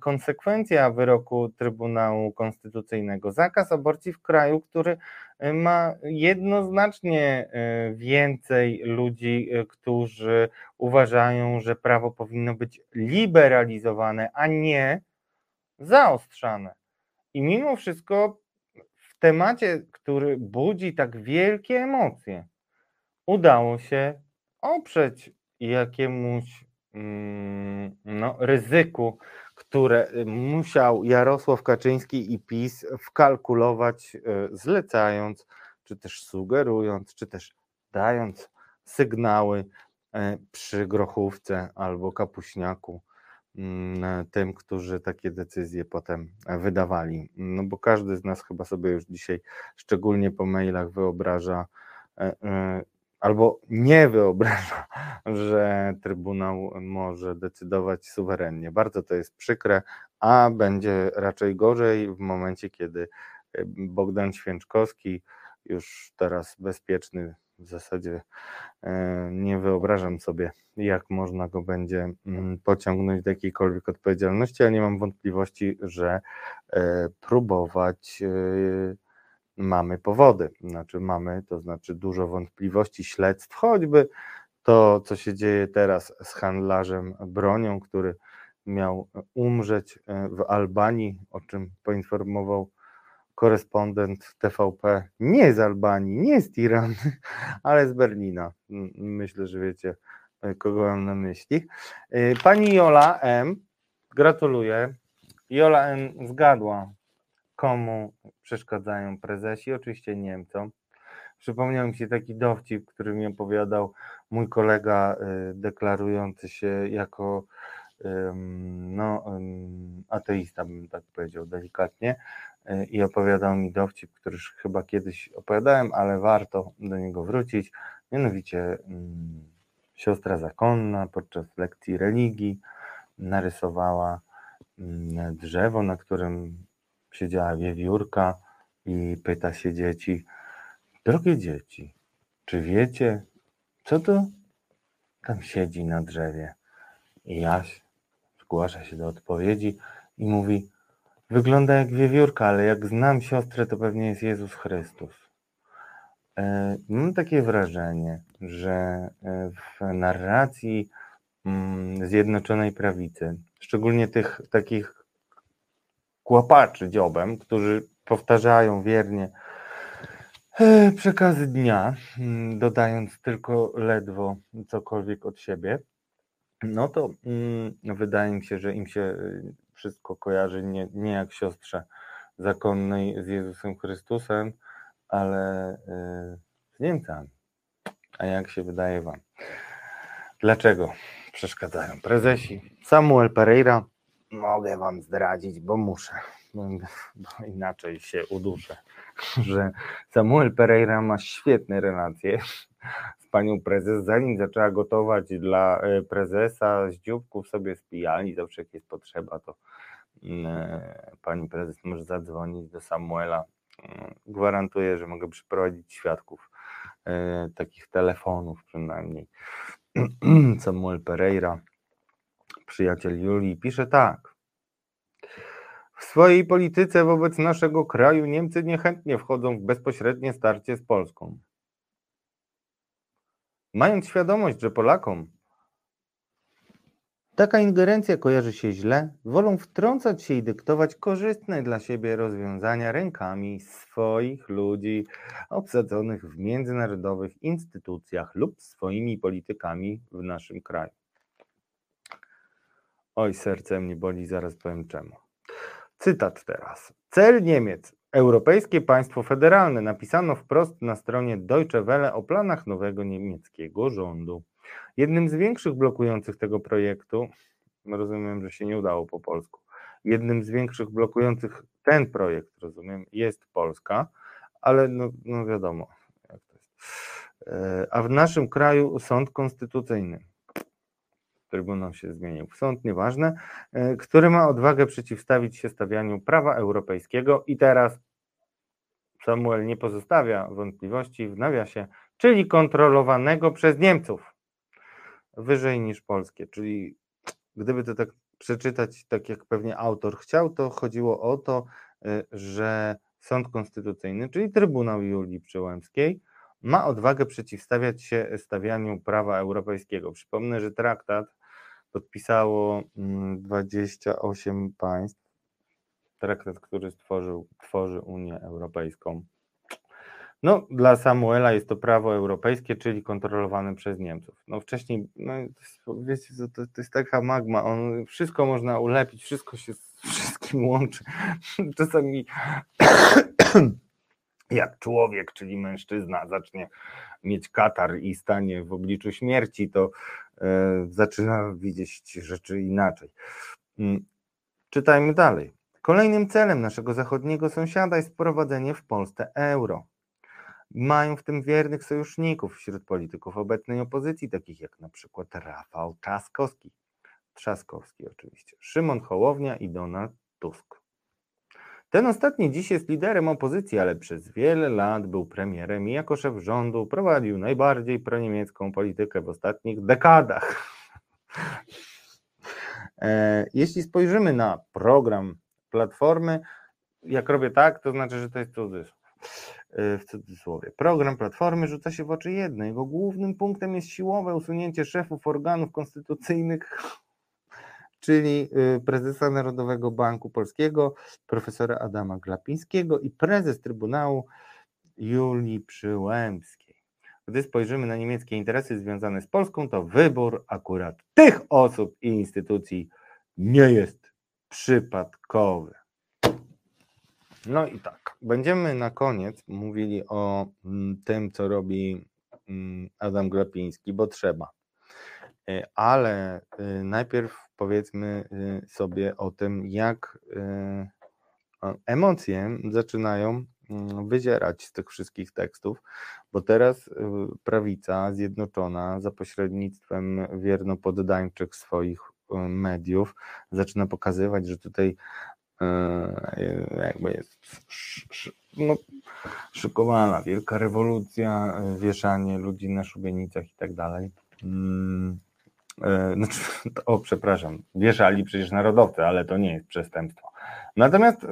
konsekwencja wyroku Trybunału Konstytucyjnego. Zakaz aborcji w kraju, który y, ma jednoznacznie y, więcej ludzi, y, którzy uważają, że prawo powinno być liberalizowane, a nie zaostrzane. I mimo wszystko w temacie, który budzi tak wielkie emocje, udało się oprzeć jakiemuś mm, no, ryzyku, które y, musiał Jarosław Kaczyński i PiS wkalkulować, y, zlecając, czy też sugerując, czy też dając sygnały y, przy grochówce albo kapuśniaku mm, tym, którzy takie decyzje potem wydawali. No bo każdy z nas chyba sobie już dzisiaj, szczególnie po mailach, wyobraża, albo nie wyobraża, <laughs> że Trybunał może decydować suwerennie. Bardzo to jest przykre, a będzie raczej gorzej w momencie, kiedy Bogdan Święczkowski, już teraz bezpieczny w zasadzie, e, nie wyobrażam sobie, jak można go będzie mm, pociągnąć do jakiejkolwiek odpowiedzialności, ale nie mam wątpliwości, że e, próbować e, mamy powody. Znaczy mamy, to znaczy dużo wątpliwości, śledztw, choćby to, co się dzieje teraz z handlarzem bronią, który miał umrzeć e, w Albanii, o czym poinformował korespondent TVP, nie z Albanii, nie z Tirany, <laughs> ale z Berlina. Myślę, że wiecie, e, kogo mam na myśli. E, Pani Jola M., gratuluję. Jola M. zgadła, komu przeszkadzają prezesi, oczywiście Niemcom. Przypomniał mi się taki dowcip, który mi opowiadał mój kolega y, deklarujący się jako no, ateista, bym tak powiedział delikatnie, y, i opowiadał mi dowcip, który już chyba kiedyś opowiadałem, ale warto do niego wrócić. Mianowicie siostra zakonna podczas lekcji religii narysowała drzewo, na którym siedziała wiewiórka i pyta się dzieci, drogie dzieci, Czy wiecie, co to tam siedzi na drzewie? I Jaś zgłasza się do odpowiedzi i mówi: Wygląda jak wiewiórka, ale jak znam siostrę, to pewnie jest Jezus Chrystus. E, Mam takie wrażenie, że e, w narracji mm, Zjednoczonej Prawicy, szczególnie tych takich kłapaczy dziobem, którzy powtarzają wiernie e, przekazy dnia, mm, dodając tylko ledwo cokolwiek od siebie, no to mm, wydaje mi się, że im się y, wszystko kojarzy nie, nie jak siostrze zakonnej z Jezusem Chrystusem, ale y, z Niemcami. A jak się wydaje Wam? Dlaczego przeszkadzają prezesi? Samuel Pereira, mogę Wam zdradzić, bo muszę, bo, inaczej się uduszę, że Samuel Pereira ma świetne relacje z panią prezes, zanim zaczęła gotować dla e, prezesa, z dzióbków sobie spijali, zawsze jak jest potrzeba, to mm, e, pani prezes może zadzwonić do Samuela. Mm, Gwarantuję, że mogę przyprowadzić świadków e, takich telefonów przynajmniej. <clears throat> Samuel Pereira, przyjaciel Julii, pisze tak. W swojej polityce wobec naszego kraju Niemcy niechętnie wchodzą w bezpośrednie starcie z Polską. Mając świadomość, że Polakom taka ingerencja kojarzy się źle, wolą wtrącać się i dyktować korzystne dla siebie rozwiązania rękami swoich ludzi obsadzonych w międzynarodowych instytucjach lub swoimi politykami w naszym kraju. Oj, serce mnie boli, zaraz powiem czemu. Cytat teraz. Cel Niemiec. Europejskie państwo federalne. Napisano wprost na stronie Deutsche Welle o planach nowego niemieckiego rządu. Jednym z większych blokujących tego projektu, rozumiem, że się nie udało po polsku, jednym z większych blokujących ten projekt, rozumiem, jest Polska, ale no, no wiadomo, jak to jest. E, A w naszym kraju sąd konstytucyjny. Trybunał się zmienił w sąd, nieważne, e, który ma odwagę przeciwstawić się stawianiu prawa europejskiego i teraz Samuel nie pozostawia wątpliwości w nawiasie, czyli kontrolowanego przez Niemców wyżej niż polskie, czyli gdyby to tak przeczytać, tak jak pewnie autor chciał, to chodziło o to, y, że Sąd Konstytucyjny, czyli Trybunał Julii Przyłębskiej, ma odwagę przeciwstawiać się stawianiu prawa europejskiego. Przypomnę, że traktat podpisało mm, 28 państw, traktat, który stworzył, tworzy Unię Europejską. No, dla Samuela jest to prawo europejskie, czyli kontrolowane przez Niemców. No wcześniej, no, wiecie, to, to jest taka magma, on, wszystko można ulepić, wszystko się z <laughs> wszystkim łączy. <laughs> Czasami <coughs> jak człowiek, czyli mężczyzna, zacznie mieć katar i stanie w obliczu śmierci, to zaczyna widzieć rzeczy inaczej. Mm, Czytajmy dalej. Kolejnym celem naszego zachodniego sąsiada jest wprowadzenie w Polsce euro. Mają w tym wiernych sojuszników wśród polityków obecnej opozycji, takich jak na przykład Rafał Trzaskowski, Trzaskowski oczywiście, Szymon Hołownia i Donald Tusk. Ten ostatni dziś jest liderem opozycji, ale przez wiele lat był premierem i jako szef rządu prowadził najbardziej proniemiecką politykę w ostatnich dekadach. <laughs> E, Jeśli spojrzymy na program Platformy, jak robię tak, to znaczy, że to jest cudzysłów. E, W cudzysłowie. Program Platformy rzuca się w oczy jedno. Jego głównym punktem jest siłowe usunięcie szefów organów konstytucyjnych, czyli y, prezesa Narodowego Banku Polskiego, profesora Adama Glapińskiego i prezes Trybunału Julii Przyłębskiej. Gdy spojrzymy na niemieckie interesy związane z Polską, to wybór akurat tych osób i instytucji nie jest przypadkowy. No i tak, będziemy na koniec mówili o mm, tym, co robi mm, Adam Glapiński, bo trzeba. Y, Ale y, najpierw powiedzmy y, sobie o tym, jak emocje zaczynają mm, wyzierać z tych wszystkich tekstów, bo teraz prawica zjednoczona za pośrednictwem wiernopoddańczych swoich mediów zaczyna pokazywać, że tutaj jakby jest no, szykowana wielka rewolucja, wieszanie ludzi na szubienicach i tak dalej. E, znaczy, o, przepraszam, wieszali przecież narodowcy, ale to nie jest przestępstwo. Natomiast, y,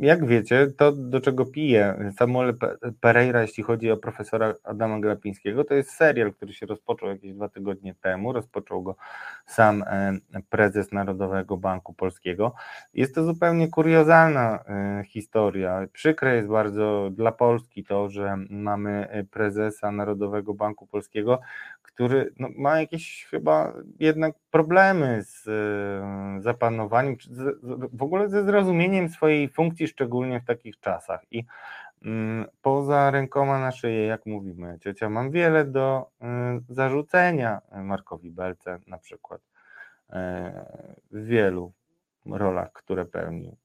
jak wiecie, to do czego pije Samuel Pereira, jeśli chodzi o profesora Adama Glapińskiego, to jest serial, który się rozpoczął jakieś dwa tygodnie temu. Rozpoczął go sam e, prezes Narodowego Banku Polskiego. Jest to zupełnie kuriozalna e, historia. Przykre jest bardzo dla Polski to, że mamy e, prezesa Narodowego Banku Polskiego, który no, ma jakieś chyba jednak problemy z zapanowaniem, czy z, w ogóle ze zrozumieniem swojej funkcji, szczególnie w takich czasach. I mm, poza rękoma na szyję, jak mówimy, ciocia, mam wiele do y, zarzucenia Markowi Belce na przykład y, w wielu rolach, które pełnił.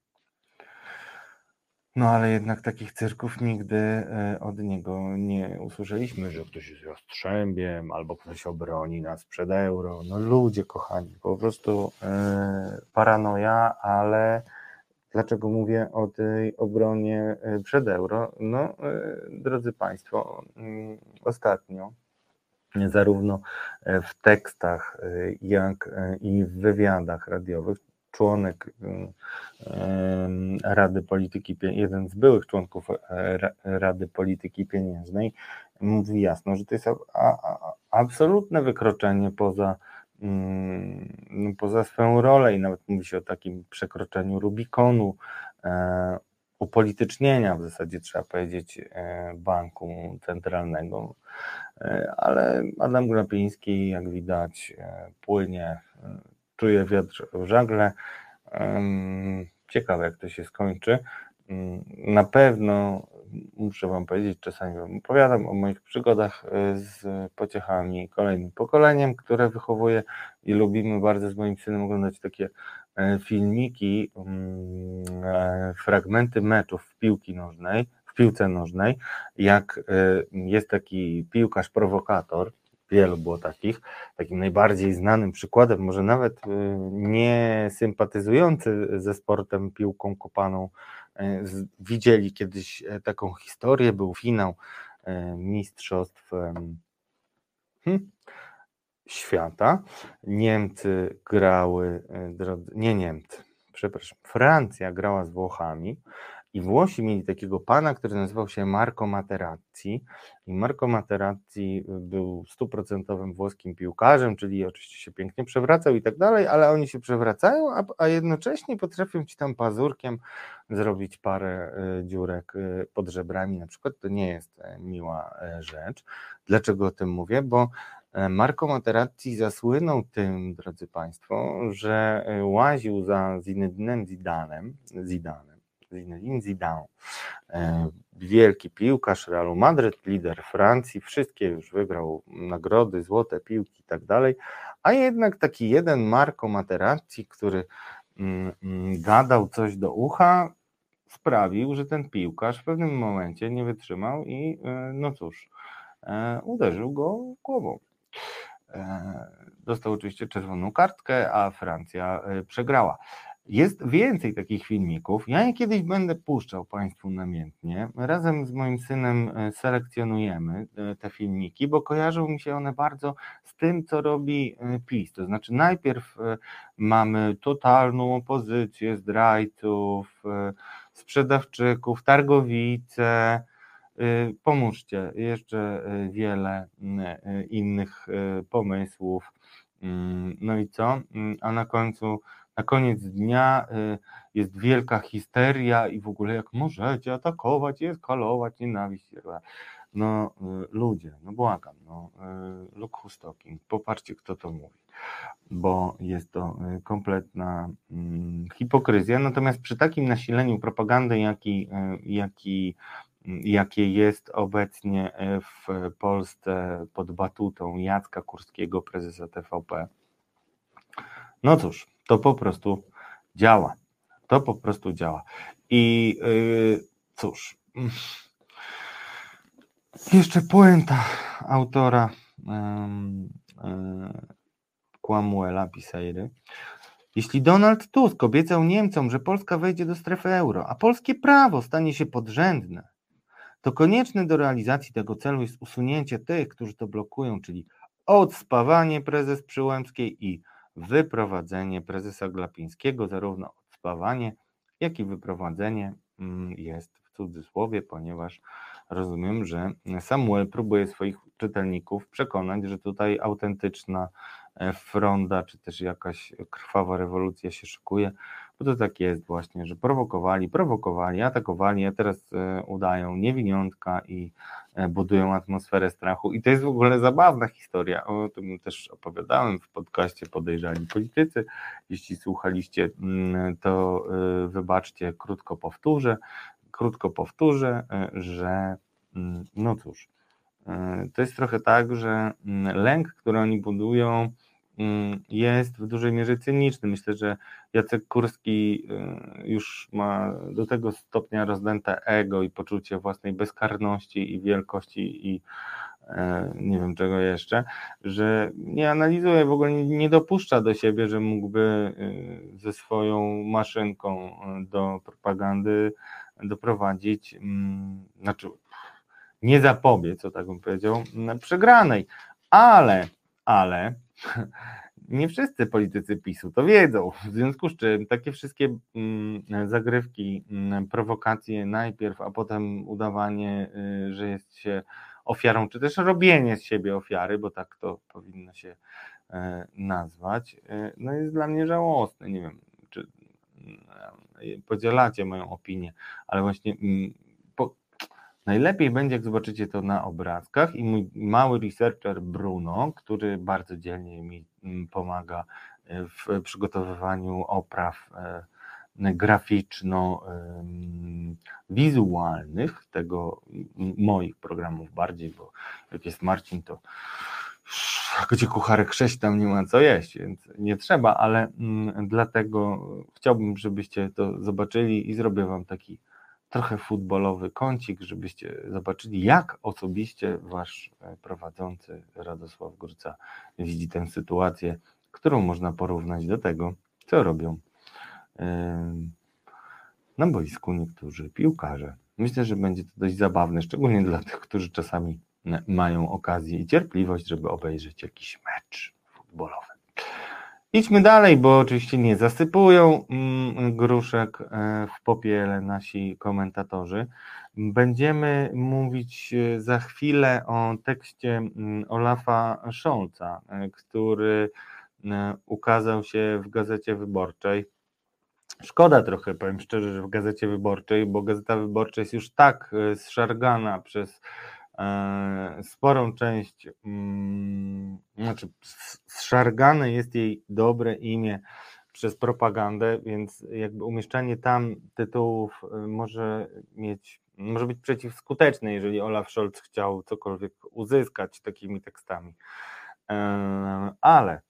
No ale jednak takich cyrków nigdy e, od niego nie usłyszeliśmy, że ktoś jest jastrzębiem albo ktoś obroni nas przed euro. No ludzie kochani, po prostu e, paranoja, ale dlaczego mówię o tej obronie e, przed euro? No drodzy Państwo, mm, ostatnio zarówno w tekstach, jak i w wywiadach radiowych członek Rady Polityki, jeden z byłych członków e, Rady Polityki Pieniężnej mówi jasno, że to jest absolutne wykroczenie poza, mm, no, poza swoją rolę i nawet mówi się o takim przekroczeniu Rubikonu, e, upolitycznienia w zasadzie trzeba powiedzieć e, banku centralnego, ale Adam Glapiński jak widać płynie czuje wiatr w żagle. Ciekawe, jak to się skończy. Mm, na pewno muszę Wam powiedzieć, czasami Wam opowiadam o moich przygodach e, z pociechami kolejnym pokoleniem, które wychowuję i lubimy bardzo z moim synem oglądać takie e, filmiki, mm, e, fragmenty meczów w piłki nożnej, w piłce nożnej, jak jest taki piłkarz prowokator, wielu było takich. Takim najbardziej znanym przykładem, może nawet y, nie sympatyzujący ze sportem piłką kopaną, y, widzieli kiedyś e, taką historię, był finał e, mistrzostw hmm, świata. Niemcy grały, e, nie Niemcy, przepraszam, Francja grała z Włochami i Włosi mieli takiego pana, który nazywał się Marco Materazzi. I Marco Materazzi był stuprocentowym włoskim piłkarzem, czyli oczywiście się pięknie przewracał i tak dalej, ale oni się przewracają, a, a jednocześnie potrafią ci tam pazurkiem zrobić parę y, dziurek y, pod żebrami. Na przykład to nie jest e, miła e, rzecz. Dlaczego o tym mówię? Bo e, Marco Materazzi zasłynął tym, drodzy Państwo, że łaził za Zinedinem Zidanem, Zidanem Zinedine Zidane, e, wielki piłkarz Realu Madryt, lider Francji, wszystkie już wygrał nagrody, złote piłki i tak dalej, a jednak taki jeden Marco Materazzi, który mm, mm, gadał coś do ucha, sprawił, że ten piłkarz w pewnym momencie nie wytrzymał i e, no cóż, e, uderzył go głową. Dostał oczywiście czerwoną kartkę, a Francja przegrała. Jest więcej takich filmików. Ja je kiedyś będę puszczał Państwu namiętnie. Razem z moim synem e, selekcjonujemy e, te filmiki, bo kojarzą mi się one bardzo z tym, co robi e, PiS. To znaczy, najpierw mamy totalną opozycję zdrajców, sprzedawczyków, targowice. Pomóżcie, jeszcze wiele innych pomysłów. Mm, no i co? Mm, a na końcu na koniec dnia y, jest wielka histeria i w ogóle jak możecie atakować i eskalować nienawiść. No y, ludzie, no błagam, no y, look who's talking, popatrzcie kto to mówi, bo jest to kompletna mm, hipokryzja, natomiast przy takim nasileniu propagandy, jaki, jaki, jakie jest obecnie w Polsce pod batutą Jacka Kurskiego, prezesa TVP, no cóż, to po prostu działa. To po prostu działa. I yy, cóż, jeszcze puenta autora yy, yy, Kłamuela. Jeśli Donald Tusk obiecał Niemcom, że Polska wejdzie do strefy euro, a polskie prawo stanie się podrzędne, to konieczne do realizacji tego celu jest usunięcie tych, którzy to blokują, czyli odspawanie prezes Przyłębskiej i wyprowadzenie prezesa Glapińskiego, zarówno odspawanie, jak i wyprowadzenie mm, jest w cudzysłowie, ponieważ rozumiem, że Samuel próbuje swoich czytelników przekonać, że tutaj autentyczna e, fronda, czy też jakaś krwawa rewolucja się szykuje, bo to tak jest właśnie, że prowokowali, prowokowali, atakowali, a teraz e, udają niewiniątka i e, budują atmosferę strachu. I to jest w ogóle zabawna historia. O tym też opowiadałem w podcaście Podejrzani Politycy. Jeśli słuchaliście, mm, to wybaczcie, krótko powtórzę krótko powtórzę, e, że mm, no cóż, e, to jest trochę tak, że mm, lęk, który oni budują, jest w dużej mierze cyniczny. Myślę, że Jacek Kurski e, już ma do tego stopnia rozdęte ego i poczucie własnej bezkarności i wielkości i nie wiem czego jeszcze, że nie analizuje, w ogóle nie dopuszcza do siebie, że mógłby ze swoją maszynką do propagandy doprowadzić, mm, znaczy nie zapobiec, co tak bym powiedział, przegranej. Ale, ale nie wszyscy politycy PiSu to wiedzą. W związku z czym takie wszystkie mm, zagrywki, mm, prowokacje najpierw, a potem udawanie, y, że jest się ofiarą, czy też robienie z siebie ofiary, bo tak to powinno się e, nazwać, e, no jest dla mnie żałosne. Nie wiem, czy podzielacie moją opinię, ale właśnie mm, najlepiej będzie, jak zobaczycie to na obrazkach i mój mały researcher Bruno, który bardzo dzielnie mi mm, pomaga e, w przygotowywaniu opraw e, graficzno-wizualnych tego moich programów bardziej, bo jak jest Marcin, to gdzie kucharek 6 tam nie ma co jeść, więc nie trzeba, ale mm, dlatego chciałbym, żebyście to zobaczyli i zrobię wam taki trochę futbolowy kącik, żebyście zobaczyli, jak osobiście wasz e, prowadzący Radosław Górca widzi tę sytuację, którą można porównać do tego, co robią na boisku niektórzy piłkarze. Myślę, że będzie to dość zabawne, szczególnie dla tych, którzy czasami mają okazję i cierpliwość, żeby obejrzeć jakiś mecz futbolowy. Idźmy dalej, bo oczywiście nie zasypują mm, gruszek e, w popiele nasi komentatorzy. Będziemy mówić e, za chwilę o tekście mm, Olafa Scholza, e, który ukazał się w Gazecie Wyborczej. Szkoda trochę, powiem szczerze, że w Gazecie Wyborczej, bo Gazeta Wyborcza jest już tak zszargana przez sporą część, mm, znaczy zszargane jest jej dobre imię przez propagandę, więc jakby umieszczanie tam tytułów e, może mieć, może być przeciwskuteczne, jeżeli Olaf Scholz chciał cokolwiek uzyskać takimi tekstami. E, ale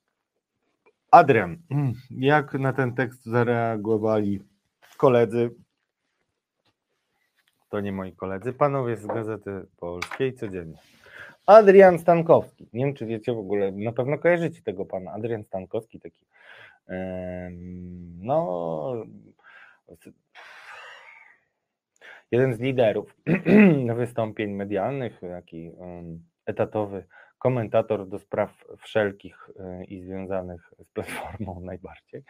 Adrian, jak na ten tekst zareagowali koledzy to nie moi koledzy, panowie z Gazety Polskiej codziennie. Adrian Stankowski. Nie wiem, czy wiecie w ogóle, na pewno kojarzycie tego pana. Adrian Stankowski, taki no jeden z liderów <clears throat> wystąpień medialnych, taki etatowy komentator do spraw wszelkich e, i związanych z platformą <laughs> najbardziej.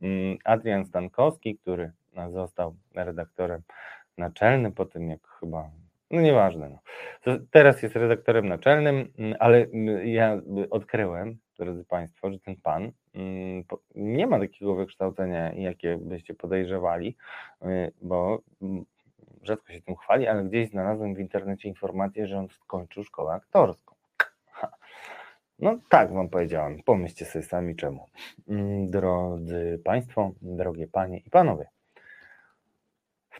Mm, Adrian Stankowski, który został redaktorem naczelny po tym, jak chyba, no nieważne. No. Teraz jest redaktorem naczelnym, mm, ale mm, ja odkryłem, drodzy Państwo, że ten pan mm, nie ma takiego wykształcenia, jakie byście podejrzewali, y, bo rzadko się tym chwali, ale gdzieś znalazłem w internecie informację, że on skończył szkołę aktorską. No tak wam powiedziałem, pomyślcie sobie sami czemu. Drodzy Państwo, drogie Panie i Panowie,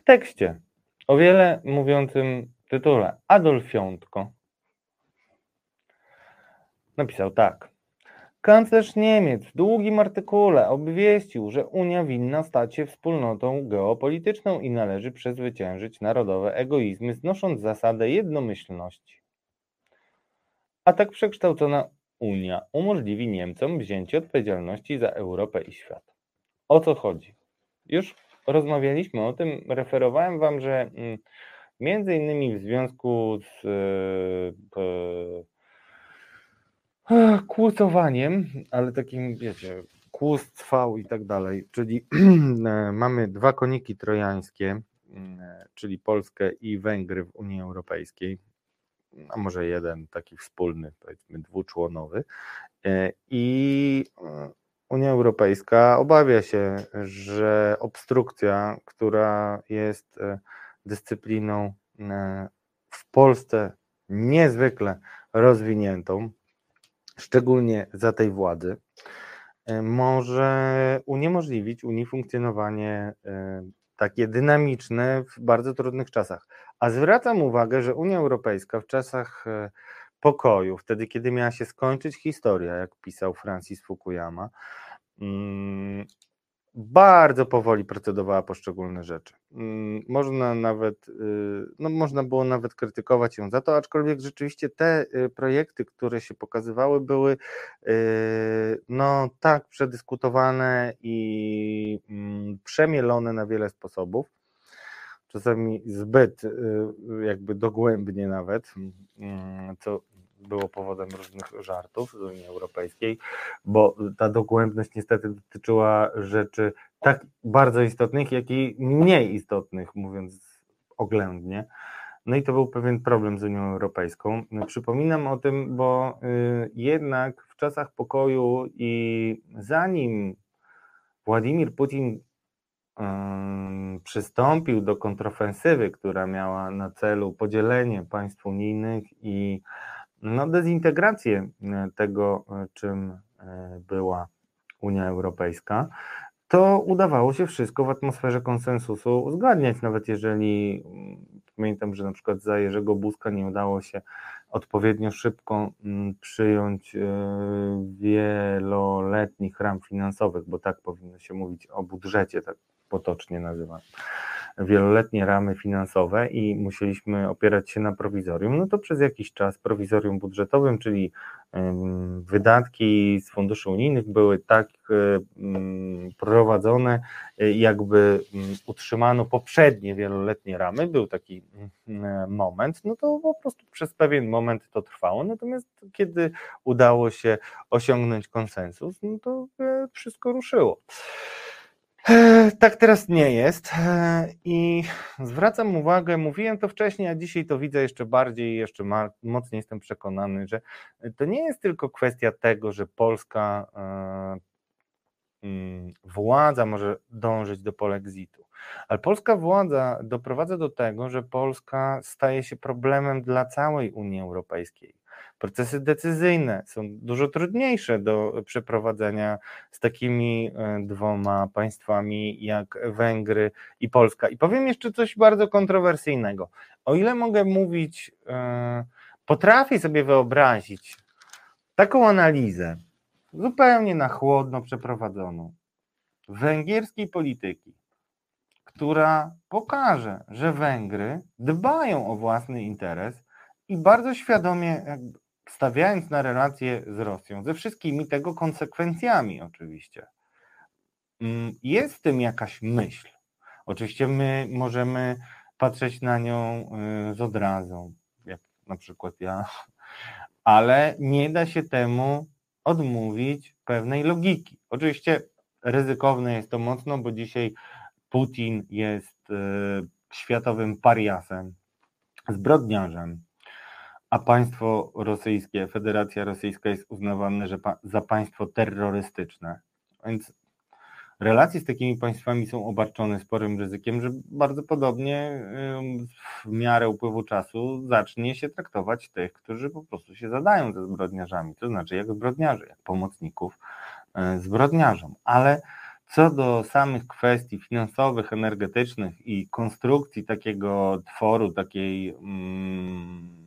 w tekście o wiele mówiącym tytule Adolf Jątko napisał tak. Kanclerz Niemiec w długim artykule obwieścił, że Unia winna stać się wspólnotą geopolityczną i należy przezwyciężyć narodowe egoizmy, znosząc zasadę jednomyślności. A tak przekształcona Unia umożliwi Niemcom wzięcie odpowiedzialności za Europę i świat. O co chodzi? Już rozmawialiśmy o tym, referowałem Wam, że mm, Między innymi w związku z e, kłucowaniem, ale takim, wiecie, kłustwał i tak dalej, czyli <clears throat> mamy dwa koniki trojańskie, czyli Polskę i Węgry w Unii Europejskiej, a może jeden taki wspólny, powiedzmy dwuczłonowy. E, I e, Unia Europejska obawia się, że obstrukcja, która jest e, dyscypliną w Polsce niezwykle rozwiniętą, szczególnie za tej władzy, może uniemożliwić Unii funkcjonowanie takie dynamiczne w bardzo trudnych czasach. A zwracam uwagę, że Unia Europejska w czasach e, pokoju, wtedy kiedy miała się skończyć historia, jak pisał Francis Fukuyama, bardzo powoli procedowała poszczególne rzeczy. Mm, można nawet, y, no można było nawet krytykować ją za to, aczkolwiek rzeczywiście te y, projekty, które się pokazywały, były y, no tak przedyskutowane i mm, przemielone na wiele sposobów czasami zbyt jakby dogłębnie nawet, mm, co było powodem różnych żartów z Unii Europejskiej, bo ta dogłębność niestety dotyczyła rzeczy tak bardzo istotnych, jak i mniej istotnych, mówiąc oględnie. No i to był pewien problem z Unią Europejską. Przypominam o tym, bo y, jednak w czasach pokoju i zanim Władimir Putin przystąpił do kontrofensywy, która miała na celu podzielenie państw unijnych i no, dezintegrację e, tego, e, czym e, była Unia Europejska, to udawało się wszystko w atmosferze konsensusu uzgadniać, nawet jeżeli mm, pamiętam, że na przykład za Jerzego Buzka nie udało się odpowiednio szybko mm, przyjąć wieloletnich ram finansowych, bo tak powinno się mówić o budżecie, tak potocznie nazywam wieloletnie ramy finansowe i musieliśmy opierać się na prowizorium, no to przez jakiś czas prowizorium budżetowym, czyli wydatki z funduszy unijnych były tak prowadzone, jakby utrzymano poprzednie wieloletnie ramy, był taki moment, no to po prostu przez pewien moment to trwało, natomiast kiedy udało się osiągnąć konsensus, no to e, wszystko ruszyło. E, tak teraz nie jest e, i zwracam uwagę, mówiłem to wcześniej, a dzisiaj to widzę jeszcze bardziej, jeszcze mocniej jestem przekonany, że to nie jest tylko kwestia tego, że polska e, mm, władza może dążyć do polexitu, ale polska władza doprowadza do tego, że Polska staje się problemem dla całej Unii Europejskiej. Procesy decyzyjne są dużo trudniejsze do przeprowadzenia z takimi e, dwoma państwami jak Węgry i Polska. I powiem jeszcze coś bardzo kontrowersyjnego. O ile mogę mówić, e, potrafię sobie wyobrazić taką analizę, zupełnie na chłodno przeprowadzoną, węgierskiej polityki, która pokaże, że Węgry dbają o własny interes i bardzo świadomie stawiając na relacje z Rosją, ze wszystkimi tego konsekwencjami oczywiście, mm, jest w tym jakaś myśl. Oczywiście my możemy patrzeć na nią y, z odrazą, jak na przykład ja, <laughs> ale nie da się temu odmówić pewnej logiki. Oczywiście ryzykowne jest to mocno, bo dzisiaj Putin jest y, światowym pariasem, zbrodniarzem, a państwo rosyjskie, Federacja Rosyjska jest uznawane że pa, za państwo terrorystyczne. Więc relacje z takimi państwami są obarczone sporym ryzykiem, że bardzo podobnie w miarę upływu czasu zacznie się traktować tych, którzy po prostu się zadają ze zbrodniarzami, to znaczy jak zbrodniarzy, jak pomocników e, zbrodniarzom. Ale co do samych kwestii finansowych, energetycznych i konstrukcji takiego tworu, takiej mm,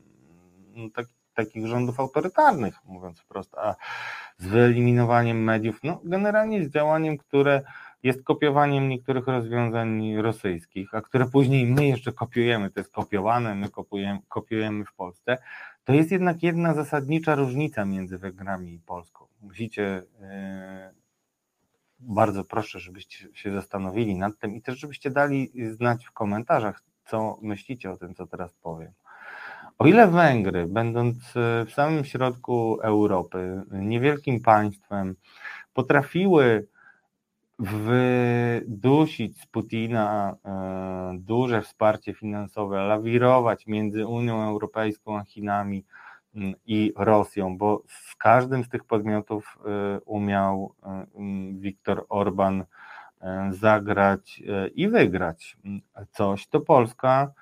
tak, takich rządów autorytarnych, mówiąc wprost, a z wyeliminowaniem mediów, no generalnie z działaniem, które jest kopiowaniem niektórych rozwiązań rosyjskich, a które później my jeszcze kopiujemy, to jest kopiowane, my kopiujemy, kopiujemy w Polsce, to jest jednak jedna zasadnicza różnica między Węgrami i Polską. Musicie, yy, bardzo proszę, żebyście się zastanowili nad tym i też żebyście dali znać w komentarzach, co myślicie o tym, co teraz powiem. O ile Węgry, będąc w samym środku Europy, niewielkim państwem, potrafiły wydusić z Putina e, duże wsparcie finansowe, lawirować między Unią Europejską a Chinami mm, i Rosją, bo z każdym z tych podmiotów e, umiał e, Viktor Orban zagrać i wygrać coś, to Polska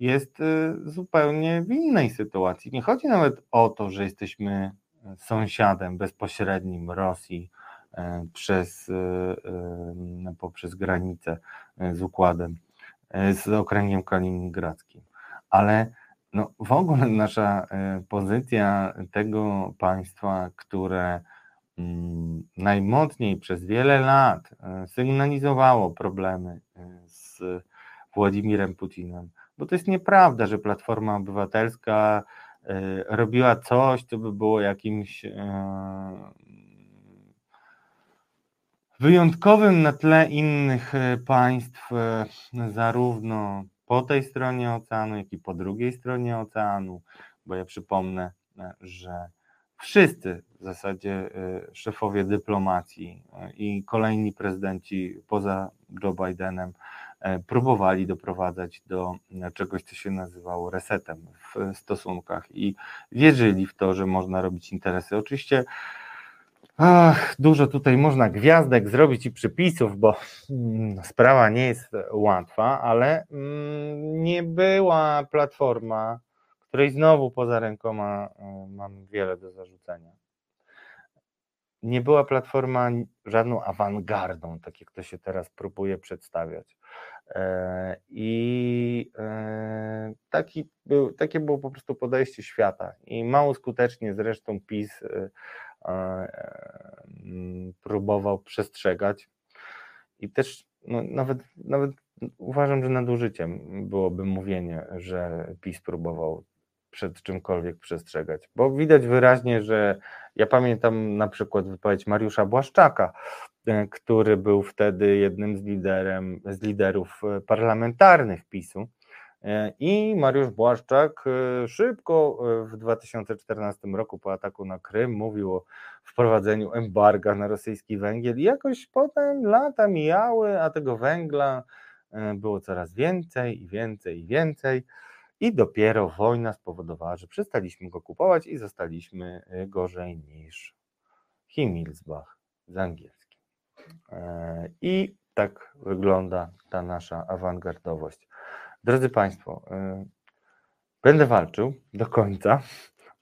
jest zupełnie w innej sytuacji. Nie chodzi nawet o to, że jesteśmy sąsiadem bezpośrednim Rosji, E, przez, e, poprzez granicę z układem, z okręgiem kaliningradzkim. Ale no, w ogóle nasza pozycja tego państwa, które mm, najmocniej przez wiele lat sygnalizowało problemy z Władimirem Putinem, bo to jest nieprawda, że Platforma Obywatelska robiła coś, co by było jakimś wyjątkowym na tle innych e, państw, e, zarówno po tej stronie oceanu, jak i po drugiej stronie oceanu, bo ja przypomnę, e, że wszyscy w zasadzie szefowie dyplomacji i kolejni prezydenci poza Joe Bidenem próbowali doprowadzać do czegoś, co się nazywało resetem w stosunkach i wierzyli w to, że można robić interesy. Oczywiście Ach, dużo tutaj można gwiazdek zrobić i przypisów, bo mm, sprawa nie jest łatwa, ale mm, nie była platforma, której znowu poza rękoma y, mam wiele do zarzucenia. Nie była platforma żadną awangardą, tak jak to się teraz próbuje przedstawiać. E, I e, taki był, takie było po prostu podejście świata. I mało skutecznie zresztą PiS y, Mm, próbował przestrzegać. I też no, nawet, nawet uważam, że nadużyciem byłoby mówienie, że PiS próbował przed czymkolwiek przestrzegać, bo widać wyraźnie, że ja pamiętam na przykład wypowiedź Mariusza Błaszczaka, e, który był wtedy jednym z, liderem, z liderów e, parlamentarnych PiSu, E, I Mariusz Błaszczak szybko w 2014 roku po ataku na Krym mówił o wprowadzeniu embarga na rosyjski węgiel. I jakoś potem lata mijały, a tego węgla było coraz więcej i więcej i więcej. I dopiero wojna spowodowała, że przestaliśmy go kupować i zostaliśmy gorzej niż Himmelsbach z angielskim. I tak wygląda ta nasza awangardowość. Drodzy Państwo, y, będę walczył do końca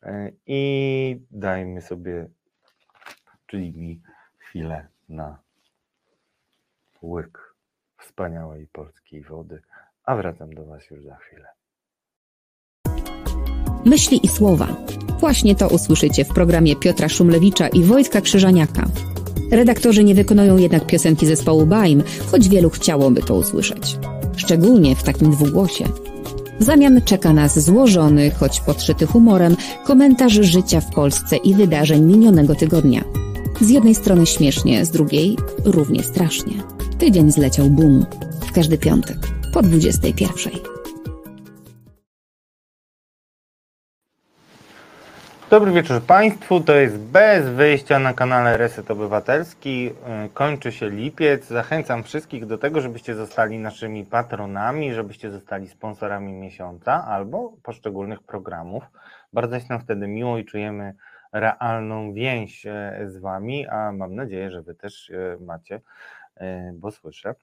y, i dajmy sobie, czyli mi, chwilę na łyk wspaniałej polskiej wody, a wracam do Was już za chwilę. Myśli i słowa. Właśnie to usłyszycie w programie Piotra Szumlewicza i Wojtka Krzyżaniaka. Redaktorzy nie wykonują jednak piosenki zespołu Baim, choć wielu chciałoby to usłyszeć szczególnie w takim dwugłosie. W zamian czeka nas złożony, choć podszyty humorem, komentarz życia w Polsce i wydarzeń minionego tygodnia. Z jednej strony śmiesznie, z drugiej równie strasznie. Tydzień zleciał boom. W każdy piątek po 21. Dobry wieczór Państwu. To jest bez wyjścia na kanale Reset Obywatelski. E, kończy się lipiec. Zachęcam wszystkich do tego, żebyście zostali naszymi patronami, żebyście zostali sponsorami miesiąca albo poszczególnych programów. Bardzo jest nam wtedy miło i czujemy realną więź e, z Wami, a mam nadzieję, że Wy też e, macie, bo słyszę,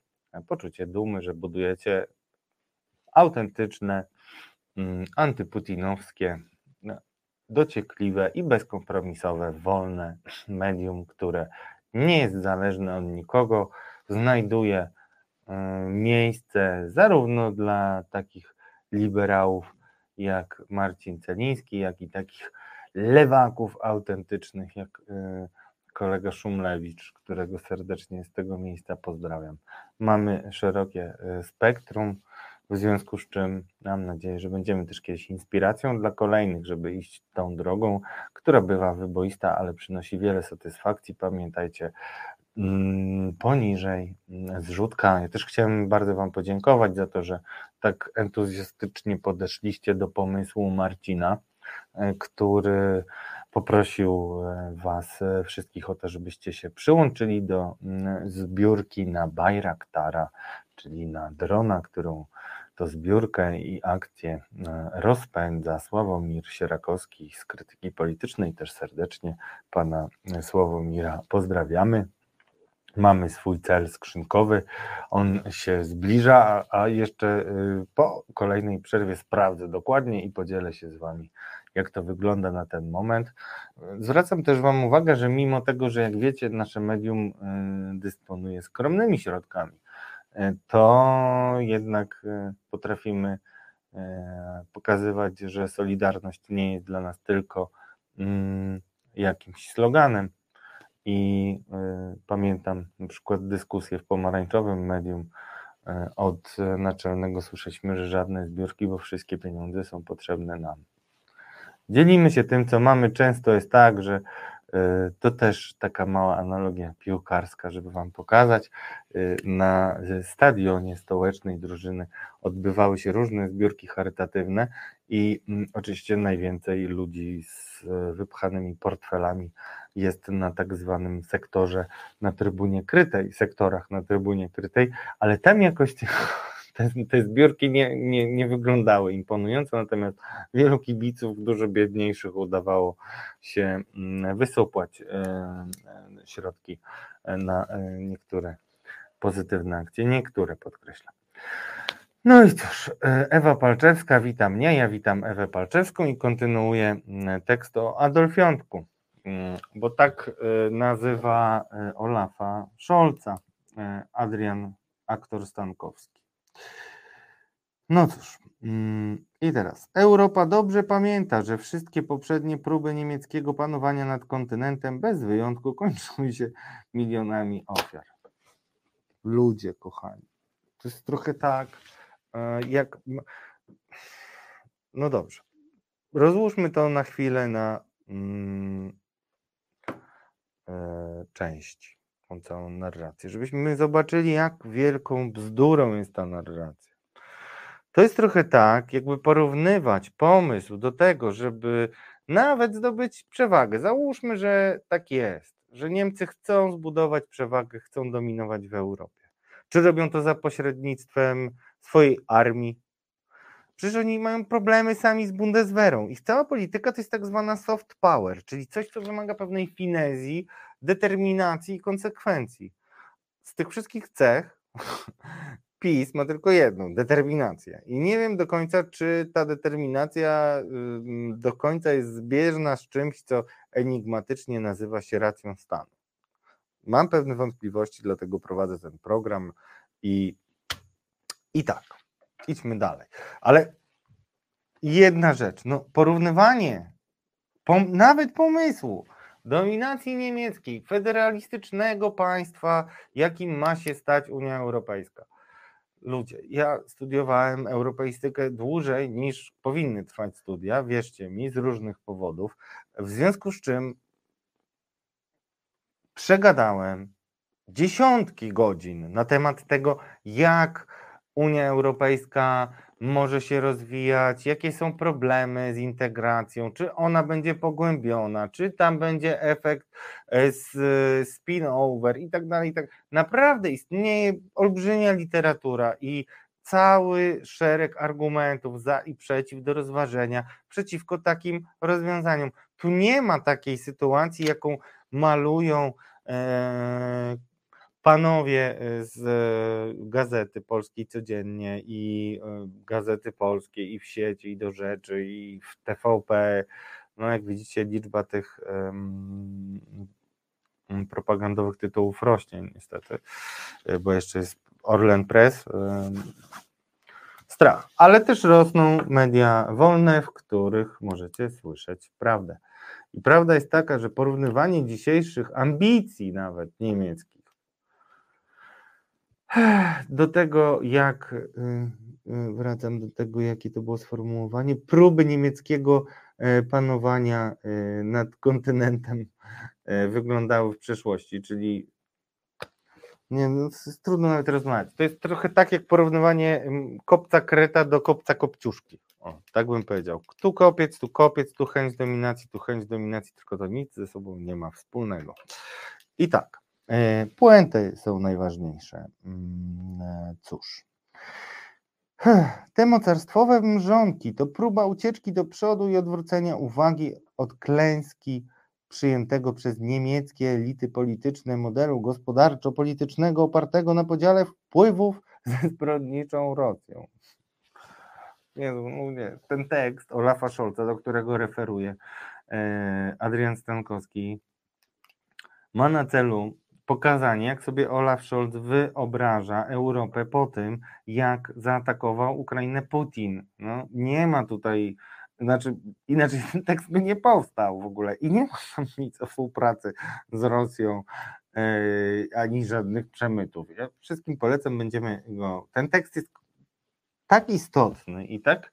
poczucie dumy, że budujecie autentyczne, mm, antyputinowskie dociekliwe i bezkompromisowe, wolne <sniffs> medium, które nie jest zależne od nikogo, znajduje e, miejsce zarówno dla takich liberałów jak Marcin Celiński, jak i takich lewaków autentycznych jak e, kolega Szumlewicz, którego serdecznie z tego miejsca pozdrawiam. Mamy szerokie e, spektrum w związku z czym mam nadzieję, że będziemy też kiedyś inspiracją dla kolejnych, żeby iść tą drogą, która bywa wyboista, ale przynosi wiele satysfakcji. Pamiętajcie, mm, poniżej mm, zrzutka. Ja też chciałem bardzo Wam podziękować za to, że tak entuzjastycznie podeszliście do pomysłu Marcina, e, który poprosił e, Was e, wszystkich o to, żebyście się przyłączyli do mm, zbiórki na Bajraktara, czyli na drona, którą to zbiórkę i akcję e, rozpędza Sławomir Sierakowski z Krytyki Politycznej. Też serdecznie pana Sławomira pozdrawiamy. Mamy swój cel skrzynkowy, on się zbliża, a jeszcze po kolejnej przerwie sprawdzę dokładnie i podzielę się z Wami jak to wygląda na ten moment. Zwracam też Wam uwagę, że mimo tego, że jak wiecie, nasze medium y, dysponuje skromnymi środkami, y, to jednak y, potrafimy pokazywać, że Solidarność nie jest dla nas tylko mm, jakimś sloganem. I pamiętam na przykład dyskusję w pomarańczowym medium. Od naczelnego słyszeliśmy, że żadne zbiórki, bo wszystkie pieniądze są potrzebne nam. Dzielimy się tym, co mamy. Często jest tak, że to też taka mała analogia piłkarska, żeby Wam pokazać. Y, na stadionie stołecznej drużyny odbywały się różne zbiórki charytatywne i mm, oczywiście najwięcej ludzi z wypchanymi portfelami jest na tak zwanym sektorze na trybunie krytej, sektorach na trybunie krytej, ale tam jakoś <laughs> te, te zbiórki nie, nie, nie wyglądały imponująco, natomiast wielu kibiców, dużo biedniejszych, udawało się mm, wysupłać e, e, środki na e, niektóre pozytywne akcje, niektóre podkreślam. No i cóż, Ewa Palczewska wita mnie, ja witam Ewę Palczewską i kontynuuję mm, tekst o Adolfiątku, mm, bo tak nazywa Olafa Scholza Adrian aktor Stankowski. No cóż, mm, i teraz. Europa dobrze pamięta, że wszystkie poprzednie próby niemieckiego panowania nad kontynentem bez wyjątku kończyły <laughs> się milionami ofiar. Ludzie, kochani. To jest trochę tak, e, jak. No dobrze. Rozłóżmy to na chwilę na mm, e, części tą całą narrację, żebyśmy zobaczyli, jak wielką bzdurą jest ta narracja. To jest trochę tak, jakby porównywać pomysł do tego, żeby nawet zdobyć przewagę. Załóżmy, że tak jest, że Niemcy chcą zbudować przewagę, chcą dominować w Europie. Czy robią to za pośrednictwem swojej armii? Przecież oni mają problemy sami z Bundeswehrą. Ich cała polityka to jest tak zwana soft power, czyli coś, co wymaga pewnej finezji, determinacji i konsekwencji. Z tych wszystkich cech <laughs> PiS ma tylko jedną determinację. I nie wiem do końca, czy ta determinacja do końca jest zbieżna z czymś, co enigmatycznie nazywa się racją stanu. Mam pewne wątpliwości, dlatego prowadzę ten program i, i tak, idźmy dalej. Ale jedna rzecz, no porównywanie pom nawet pomysłu dominacji niemieckiej, federalistycznego państwa, jakim ma się stać Unia Europejska. Ludzie, ja studiowałem europeistykę dłużej niż powinny trwać studia, wierzcie mi, z różnych powodów, w związku z czym przegadałem dziesiątki godzin na temat tego, jak Unia Europejska może się rozwijać, jakie są problemy z integracją, czy ona będzie pogłębiona, czy tam będzie efekt e, spin-over i tak dalej. Tak. Naprawdę istnieje olbrzymia literatura i cały szereg argumentów za i przeciw do rozważenia przeciwko takim rozwiązaniom. Tu nie ma takiej sytuacji, jaką malują e, panowie y, z y, Gazety Polskiej Codziennie i y, Gazety Polskiej i w sieci i do rzeczy i w TVP, no jak widzicie liczba tych um, propagandowych tytułów rośnie niestety, bo jeszcze jest Orlen Press, um, strach, ale też rosną media wolne, w których możecie słyszeć prawdę. I prawda jest taka, że porównywanie dzisiejszych ambicji nawet niemieckich do tego, jak y, y, wracam do tego, jakie to było sformułowanie, próby niemieckiego e, panowania e, nad kontynentem e, wyglądały w przeszłości, czyli Nie, no, jest trudno nawet rozmawiać. To jest trochę tak jak porównywanie kopca kreta do kopca kopciuszki. O, tak bym powiedział. Tu kopiec, tu kopiec, tu chęć dominacji, tu chęć dominacji, tylko to nic ze sobą nie ma wspólnego. I tak, puenty są najważniejsze. Mm, e, cóż. Te mocarstwowe mrzonki to próba ucieczki do przodu i odwrócenia uwagi od klęski przyjętego przez niemieckie elity polityczne modelu gospodarczo-politycznego opartego na podziale wpływów <laughs> ze zbrodniczą Rosją. Nie, no nie. Ten tekst Olafa Scholza, do którego referuje e, Adrian Stankowski, ma na celu pokazanie, jak sobie Olaf Scholz wyobraża Europę po tym, jak zaatakował Ukrainę Putin. No, nie ma tutaj, znaczy inaczej ten <laughs> tekst by nie powstał w ogóle i nie ma tam nic o współpracy z Rosją e, ani żadnych przemytów. Ja wszystkim polecam, będziemy go. Ten tekst jest tak istotny i tak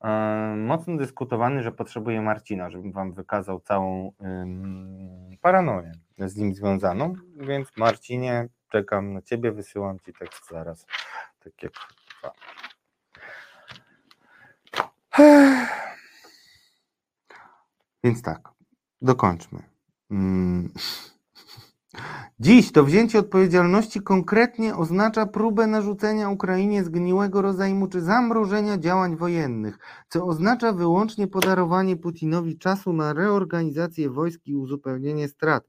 e, mocno dyskutowany, że potrzebuję Marcina, żebym wam wykazał całą paranoję z nim związaną. Więc Marcinie, czekam na ciebie, wysyłam ci tekst zaraz. Tak jak. Więc tak, dokończmy. Mm. Dziś to wzięcie odpowiedzialności konkretnie oznacza próbę narzucenia Ukrainie zgniłego rozejmu czy zamrożenia działań wojennych, co oznacza wyłącznie podarowanie Putinowi czasu na reorganizację wojsk i uzupełnienie strat.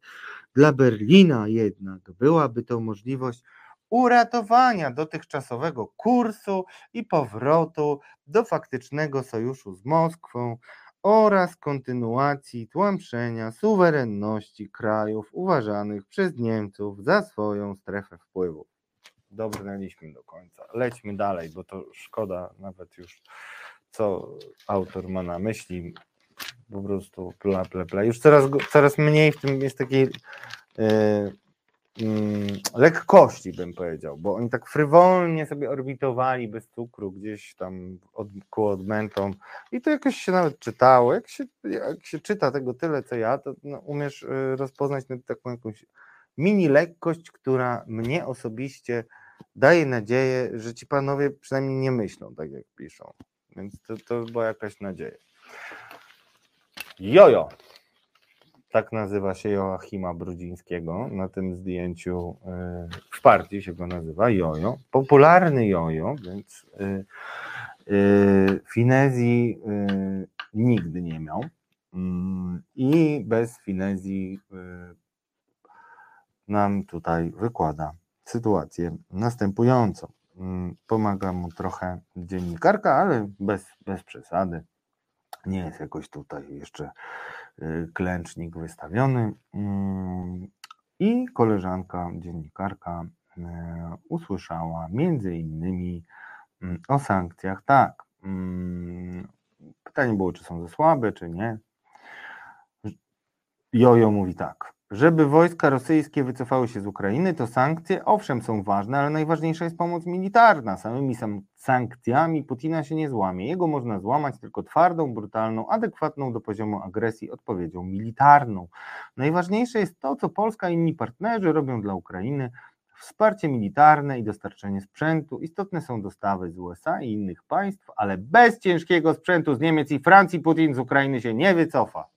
Dla Berlina jednak byłaby to możliwość uratowania dotychczasowego kursu i powrotu do faktycznego sojuszu z Moskwą, oraz kontynuacji tłamszenia suwerenności krajów uważanych przez Niemców za swoją strefę wpływów. Dobrnęliśmy do końca. Lećmy dalej, bo to szkoda nawet już, co autor ma na myśli. Po prostu pla, pla, pla. Już coraz, coraz mniej w tym jest takiej yy, lekkości, bym powiedział, bo oni tak frywolnie sobie orbitowali bez cukru gdzieś tam od, ku odmętom i to jakoś się nawet czytało. Jak się, jak się czyta tego tyle, co ja, to no, umiesz y, rozpoznać taką jakąś mini lekkość, która mnie osobiście daje nadzieję, że ci panowie przynajmniej nie myślą tak, jak piszą. Więc to, to była jakaś nadzieja. Jojo! Tak nazywa się Joachima Brudzińskiego na tym zdjęciu e, w partii się go nazywa Jojo, popularny Jojo, więc e, e, finezji nigdy nie miał mm, i bez finezji nam tutaj wykłada sytuację następującą. Mm, pomaga mu trochę dziennikarka, ale bez, bez przesady. Nie jest jakoś tutaj jeszcze klęcznik wystawiony mm, i koleżanka, dziennikarka y, usłyszała między innymi mm, o sankcjach. Tak, mm, pytanie było, czy są za słabe, czy nie. Jojo mówi tak. Żeby wojska rosyjskie wycofały się z Ukrainy, to sankcje owszem są ważne, ale najważniejsza jest pomoc militarna. Samymi sankcjami Putina się nie złamie. Jego można złamać tylko twardą, brutalną, adekwatną do poziomu agresji odpowiedzią militarną. Najważniejsze jest to, co Polska i inni partnerzy robią dla Ukrainy. Wsparcie militarne i dostarczenie sprzętu. Istotne są dostawy z USA i innych państw, ale bez ciężkiego sprzętu z Niemiec i Francji Putin z Ukrainy się nie wycofa.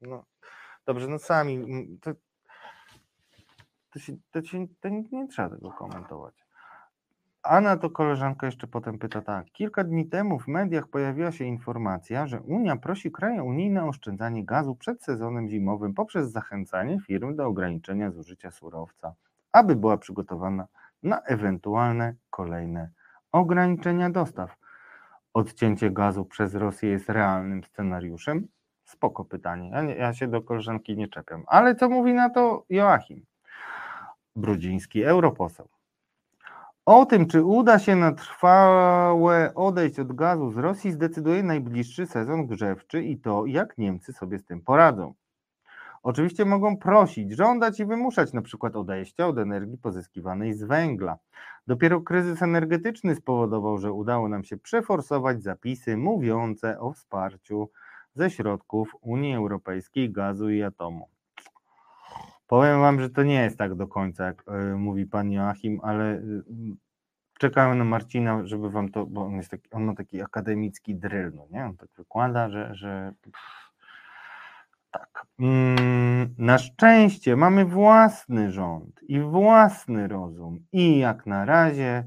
No. Dobrze, no sami, to, to, się, to, się, to nie, nie trzeba tego komentować. Anna to koleżanka jeszcze potem pyta tak. Kilka dni temu w mediach pojawiła się informacja, że Unia prosi kraje unijne o oszczędzanie gazu przed sezonem zimowym poprzez zachęcanie firm do ograniczenia zużycia surowca, aby była przygotowana na ewentualne kolejne ograniczenia dostaw. Odcięcie gazu przez Rosję jest realnym scenariuszem? Spoko pytanie. Ja, nie, ja się do koleżanki nie czepiam. Ale co mówi na to Joachim Brudziński, europoseł? O tym, czy uda się na trwałe odejść od gazu z Rosji, zdecyduje najbliższy sezon grzewczy i to, jak Niemcy sobie z tym poradzą. Oczywiście mogą prosić, żądać i wymuszać na przykład odejścia od energii pozyskiwanej z węgla. Dopiero kryzys energetyczny spowodował, że udało nam się przeforsować zapisy mówiące o wsparciu ze środków Unii Europejskiej gazu i atomu. Powiem wam, że to nie jest tak do końca, jak y, mówi pan Joachim, ale y, czekałem na Marcina, żeby wam to, bo on, jest taki, on ma taki akademicki drill, no nie? On tak wykłada, że, że tak. Mm, na szczęście mamy własny rząd i własny rozum i jak na razie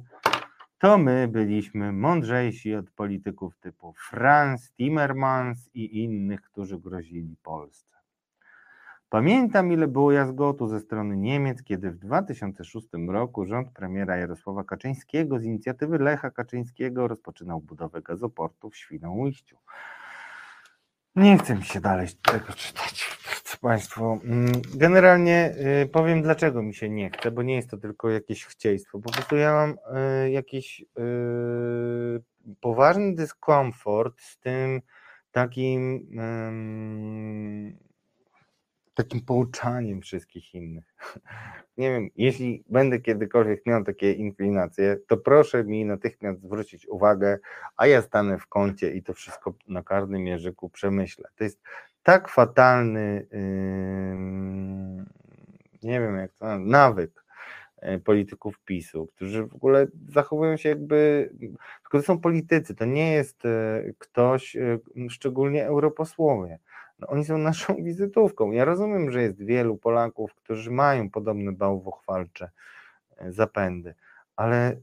to my byliśmy mądrzejsi od polityków typu Franz Timmermans i innych, którzy grozili Polsce. Pamiętam, ile było jazgotu ze strony Niemiec, kiedy w 2006 roku rząd premiera Jarosława Kaczyńskiego z inicjatywy Lecha Kaczyńskiego rozpoczynał budowę gazoportu w Świnoujściu. Nie chcę mi się dalej tego czytać, Państwo. Mm, Generalnie y, powiem, dlaczego mi się nie chce, bo nie jest to tylko jakieś chcieństwo. Po prostu ja mam y, jakiś y, poważny dyskomfort z tym takim takim pouczaniem wszystkich innych. <laughs> Nie wiem, jeśli będę kiedykolwiek miał takie inklinacje, to proszę mi natychmiast zwrócić uwagę, a ja stanę w kącie i to wszystko na karnym jeżyku przemyślę. To jest tak fatalny, nie wiem jak to nawyk e, polityków PiSu, którzy w ogóle zachowują się jakby, tylko to są politycy, to nie jest e, ktoś, e, szczególnie europosłowie. No, oni są naszą <laughs> wizytówką. Ja rozumiem, że jest wielu Polaków, którzy mają podobne bałwochwalcze zapędy, ale,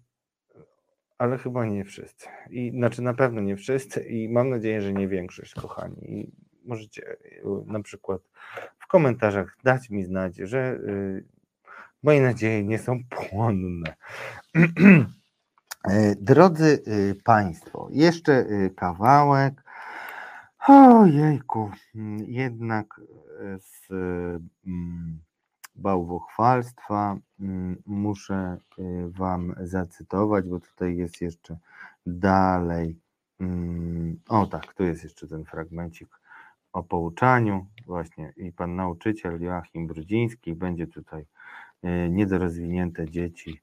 ale chyba nie wszyscy. I znaczy na pewno nie wszyscy i mam nadzieję, że nie większość, kochani. Możecie e, na przykład w komentarzach dać mi znać, że y, moje nadzieje nie są płonne. <clears throat> E, Drodzy Państwo, jeszcze kawałek. Ojejku, mm, jednak e, z mm, bałwochwalstwa mm, muszę Wam zacytować, bo tutaj jest jeszcze dalej. O tak, tu jest jeszcze ten fragmencik o pouczaniu. Właśnie i pan nauczyciel Joachim Brudziński będzie tutaj y, niedorozwinięte dzieci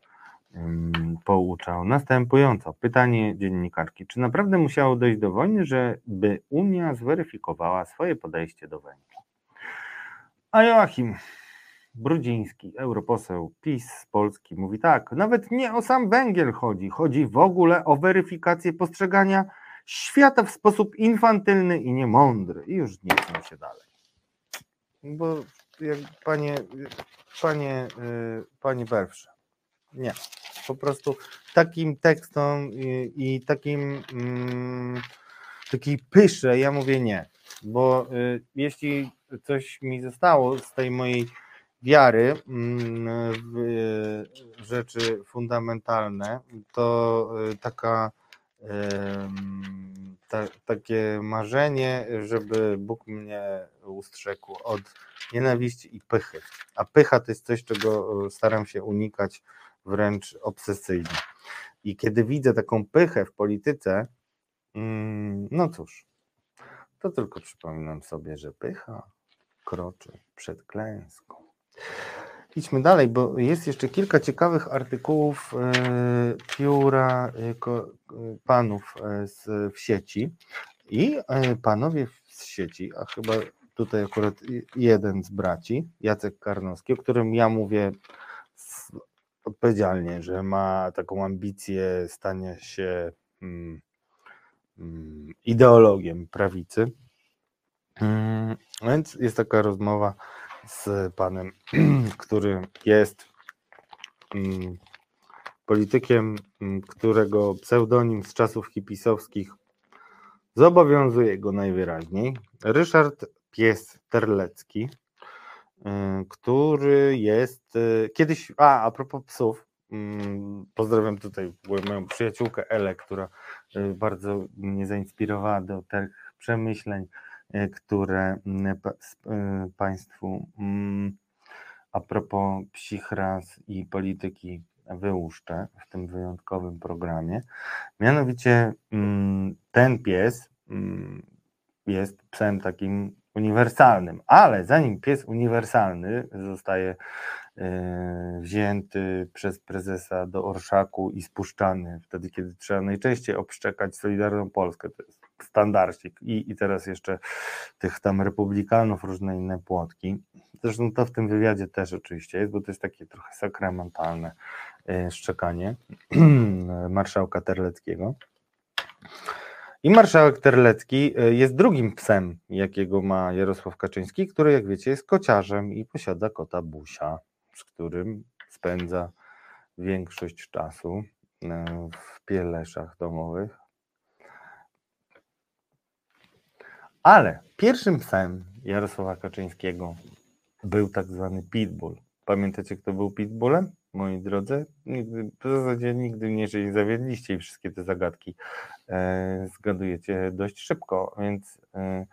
pouczał następująco. Pytanie dziennikarki. Czy naprawdę musiało dojść do wojny, żeby Unia zweryfikowała swoje podejście do węgla? A Joachim Brudziński, europoseł PiS z Polski, mówi tak, nawet nie o sam węgiel chodzi, chodzi w ogóle o weryfikację postrzegania świata w sposób infantylny i niemądry. I już nie chcę się dalej. Bo jak panie, panie, y, panie pierwsze, nie. Po prostu takim tekstom i, i takim mm, takiej pysze, ja mówię nie. Bo y, jeśli coś mi zostało z tej mojej wiary mm, w y, rzeczy fundamentalne, to y, taka ta, takie marzenie, żeby Bóg mnie ustrzegł od nienawiści i pychy. A pycha to jest coś, czego e, staram się unikać wręcz obsesyjnie. I kiedy widzę taką pychę w polityce, mm, no cóż, to tylko przypominam sobie, że pycha kroczy przed klęską. Idźmy dalej, bo jest jeszcze kilka ciekawych artykułów e, pióra e, e, panów w sieci i panowie z sieci, a chyba tutaj akurat jeden z braci, Jacek Karnowski, o którym ja mówię odpowiedzialnie, że ma taką ambicję stania się mm, mm, ideologiem prawicy. Mm, Więc jest taka rozmowa z panem, <clears throat> który jest mm, politykiem, mm, którego pseudonim z czasów hipisowskich zobowiązuje go najwyraźniej. Ryszard Pies Terlecki, y, który jest y, kiedyś, a a propos psów, mm, pozdrawiam tutaj moją przyjaciółkę Elę, która y, bardzo mnie zainspirowała do tych przemyśleń, które mm, s- y, Państwu mm, a propos psich ras i polityki wyłuszczę w tym wyjątkowym programie. Mianowicie mm, ten pies jest psem takim uniwersalnym, ale zanim pies uniwersalny zostaje e, wzięty przez prezesa do orszaku i spuszczany wtedy, kiedy trzeba najczęściej obszczekać Solidarną Polskę. To jest standardzik. I, I teraz jeszcze tych tam republikanów, różne inne płotki. Zresztą to w tym wywiadzie też oczywiście jest, bo to jest takie trochę sakramentalne e, szczekanie <clears throat> marszałka Terleckiego. I marszałek Terlecki e, jest drugim psem, jakiego ma Jarosław Kaczyński, który, jak wiecie, jest kociarzem i posiada kota Busia, z którym spędza większość czasu e, w pieleszach domowych. Ale pierwszym psem Jarosława Kaczyńskiego był tak zwany pitbull. Pamiętacie, kto był pitbullem? moi drodzy. Nigdy, w zasadzie nigdy nie zawiedliście i wszystkie te zagadki e, zgadujecie dość szybko, więc e,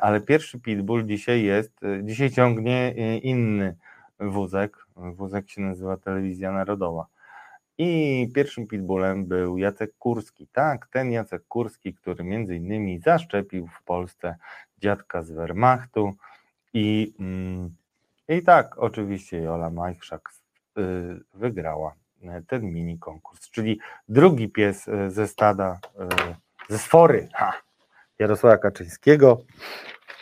ale pierwszy pitbull dzisiaj jest, e, dzisiaj ciągnie e, inny wózek, wózek się nazywa Telewizja Narodowa. I pierwszym pitbullem był Jacek Kurski. Tak, ten Jacek Kurski, który między innymi zaszczepił w Polsce dziadka z Wehrmachtu i, mm, i tak, oczywiście Jola Majchrzak Y, wygrała y, ten mini konkurs, czyli drugi pies y, ze stada, ze sfory ha, Jarosława Kaczyńskiego.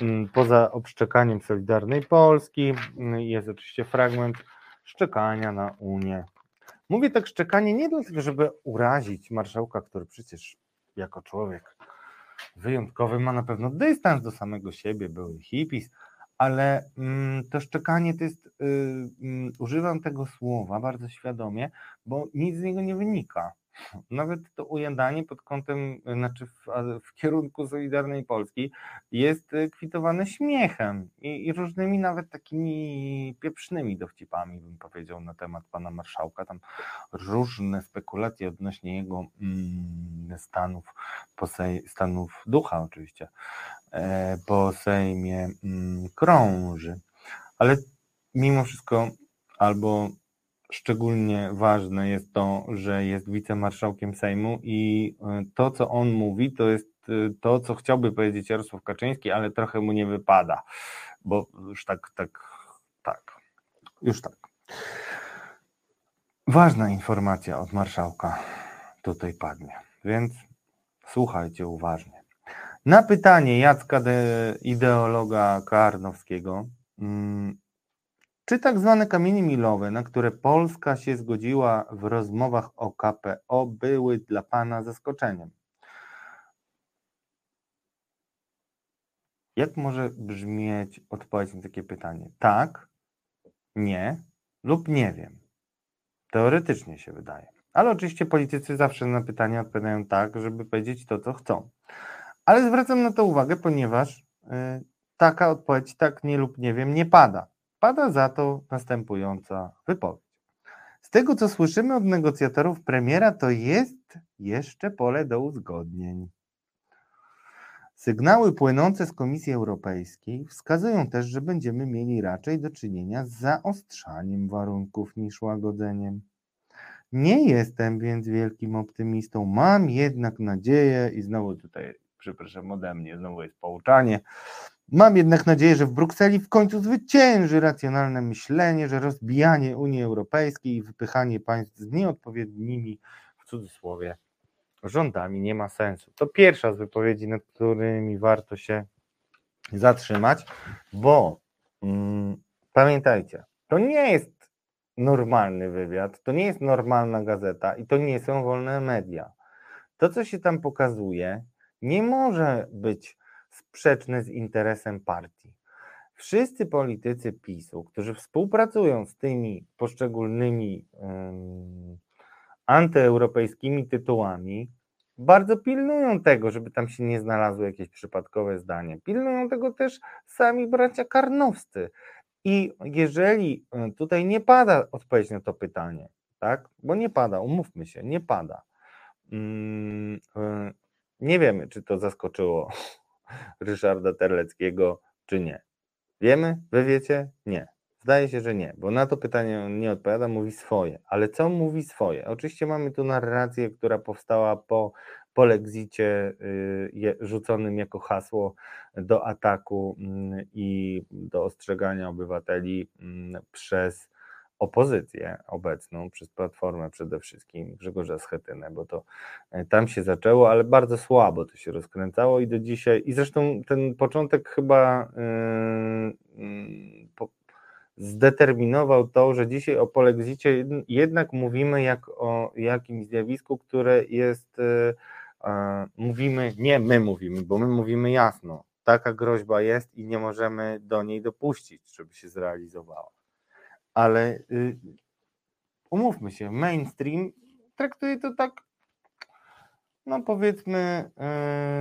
Mm, poza obszczekaniem Solidarnej Polski jest oczywiście fragment szczekania na Unię. Mówię tak szczekanie nie dlatego, żeby urazić marszałka, który przecież jako człowiek wyjątkowy ma na pewno dystans do samego siebie, były hippies, ale mm, to szczekanie to jest, y, mm, używam tego słowa bardzo świadomie, bo nic z niego nie wynika. Nawet to ujadanie pod kątem, znaczy w, w kierunku Solidarnej Polski jest y, kwitowane śmiechem i, i, różnymi nawet takimi pieprznymi dowcipami, bym powiedział, na temat pana marszałka. Tam różne spekulacje odnośnie jego mm, stanów, stanów ducha oczywiście, e, po Sejmie mm, krąży. Ale mimo wszystko albo szczególnie ważne jest to, że jest wicemarszałkiem Sejmu i e, to, co on mówi, to jest e, to, co chciałby powiedzieć Jarosław Kaczyński, ale trochę mu nie wypada, bo już tak, tak, tak, już tak. Ważna informacja od marszałka tutaj padnie, więc słuchajcie uważnie. Na pytanie Jacka, ideologa Karnowskiego, mm, czy tak zwane kamienie milowe, na które Polska się zgodziła w rozmowach o KPO, były dla Pana zaskoczeniem? Jak może brzmieć odpowiedź na takie pytanie? Tak, nie lub nie wiem. Teoretycznie się wydaje. Ale oczywiście politycy zawsze na pytania odpowiadają tak, żeby powiedzieć to, co chcą. Ale zwracam na to uwagę, ponieważ y, taka odpowiedź tak nie lub nie wiem nie pada. Pada za to następująca wypowiedź. Z tego, co słyszymy od negocjatorów premiera, to jest jeszcze pole do uzgodnień. Sygnały płynące z Komisji Europejskiej wskazują też, że będziemy mieli raczej do czynienia z zaostrzaniem warunków niż łagodzeniem. Nie jestem więc wielkim optymistą, mam jednak nadzieję, i znowu tutaj, przepraszam ode mnie, znowu jest pouczanie, Mam jednak nadzieję, że w Brukseli w końcu zwycięży racjonalne myślenie, że rozbijanie Unii Europejskiej i wypychanie państw z nieodpowiednimi, w cudzysłowie, rządami nie ma sensu. To pierwsza z wypowiedzi, nad którymi warto się zatrzymać, bo mm, pamiętajcie, to nie jest normalny wywiad, to nie jest normalna gazeta i to nie są wolne media. To, co się tam pokazuje, nie może być sprzeczne z interesem partii. Wszyscy politycy PiSu, którzy współpracują z tymi poszczególnymi um, antyeuropejskimi tytułami, bardzo pilnują tego, żeby tam się nie znalazło jakieś przypadkowe zdanie. Pilnują tego też sami bracia karnowscy. I jeżeli e, tutaj nie pada odpowiedź na to pytanie, tak? Bo nie pada, umówmy się, nie pada. Nie wiemy, czy to zaskoczyło <laughs> Ryszarda Terleckiego, czy nie? Wiemy? Wy wiecie? Nie. Zdaje się, że nie, bo na to pytanie on nie odpowiada, mówi swoje. Ale co mówi swoje? Oczywiście mamy tu narrację, która powstała po polexicie y, rzuconym jako hasło do ataku mm, i do ostrzegania obywateli mm, przez opozycję obecną, przez Platformę przede wszystkim, Grzegorza Schetynę, bo to e, tam się zaczęło, ale bardzo słabo to się rozkręcało i do dzisiaj, i zresztą ten początek chyba yy, yy, po, zdeterminował to, że dzisiaj o polexicie jednak mówimy jak o jakimś zjawisku, które jest, yy, mówimy, nie my mówimy, bo my mówimy jasno, taka groźba jest i nie możemy do niej dopuścić, żeby się zrealizowała ale y, umówmy się, mainstream traktuje to tak, no powiedzmy,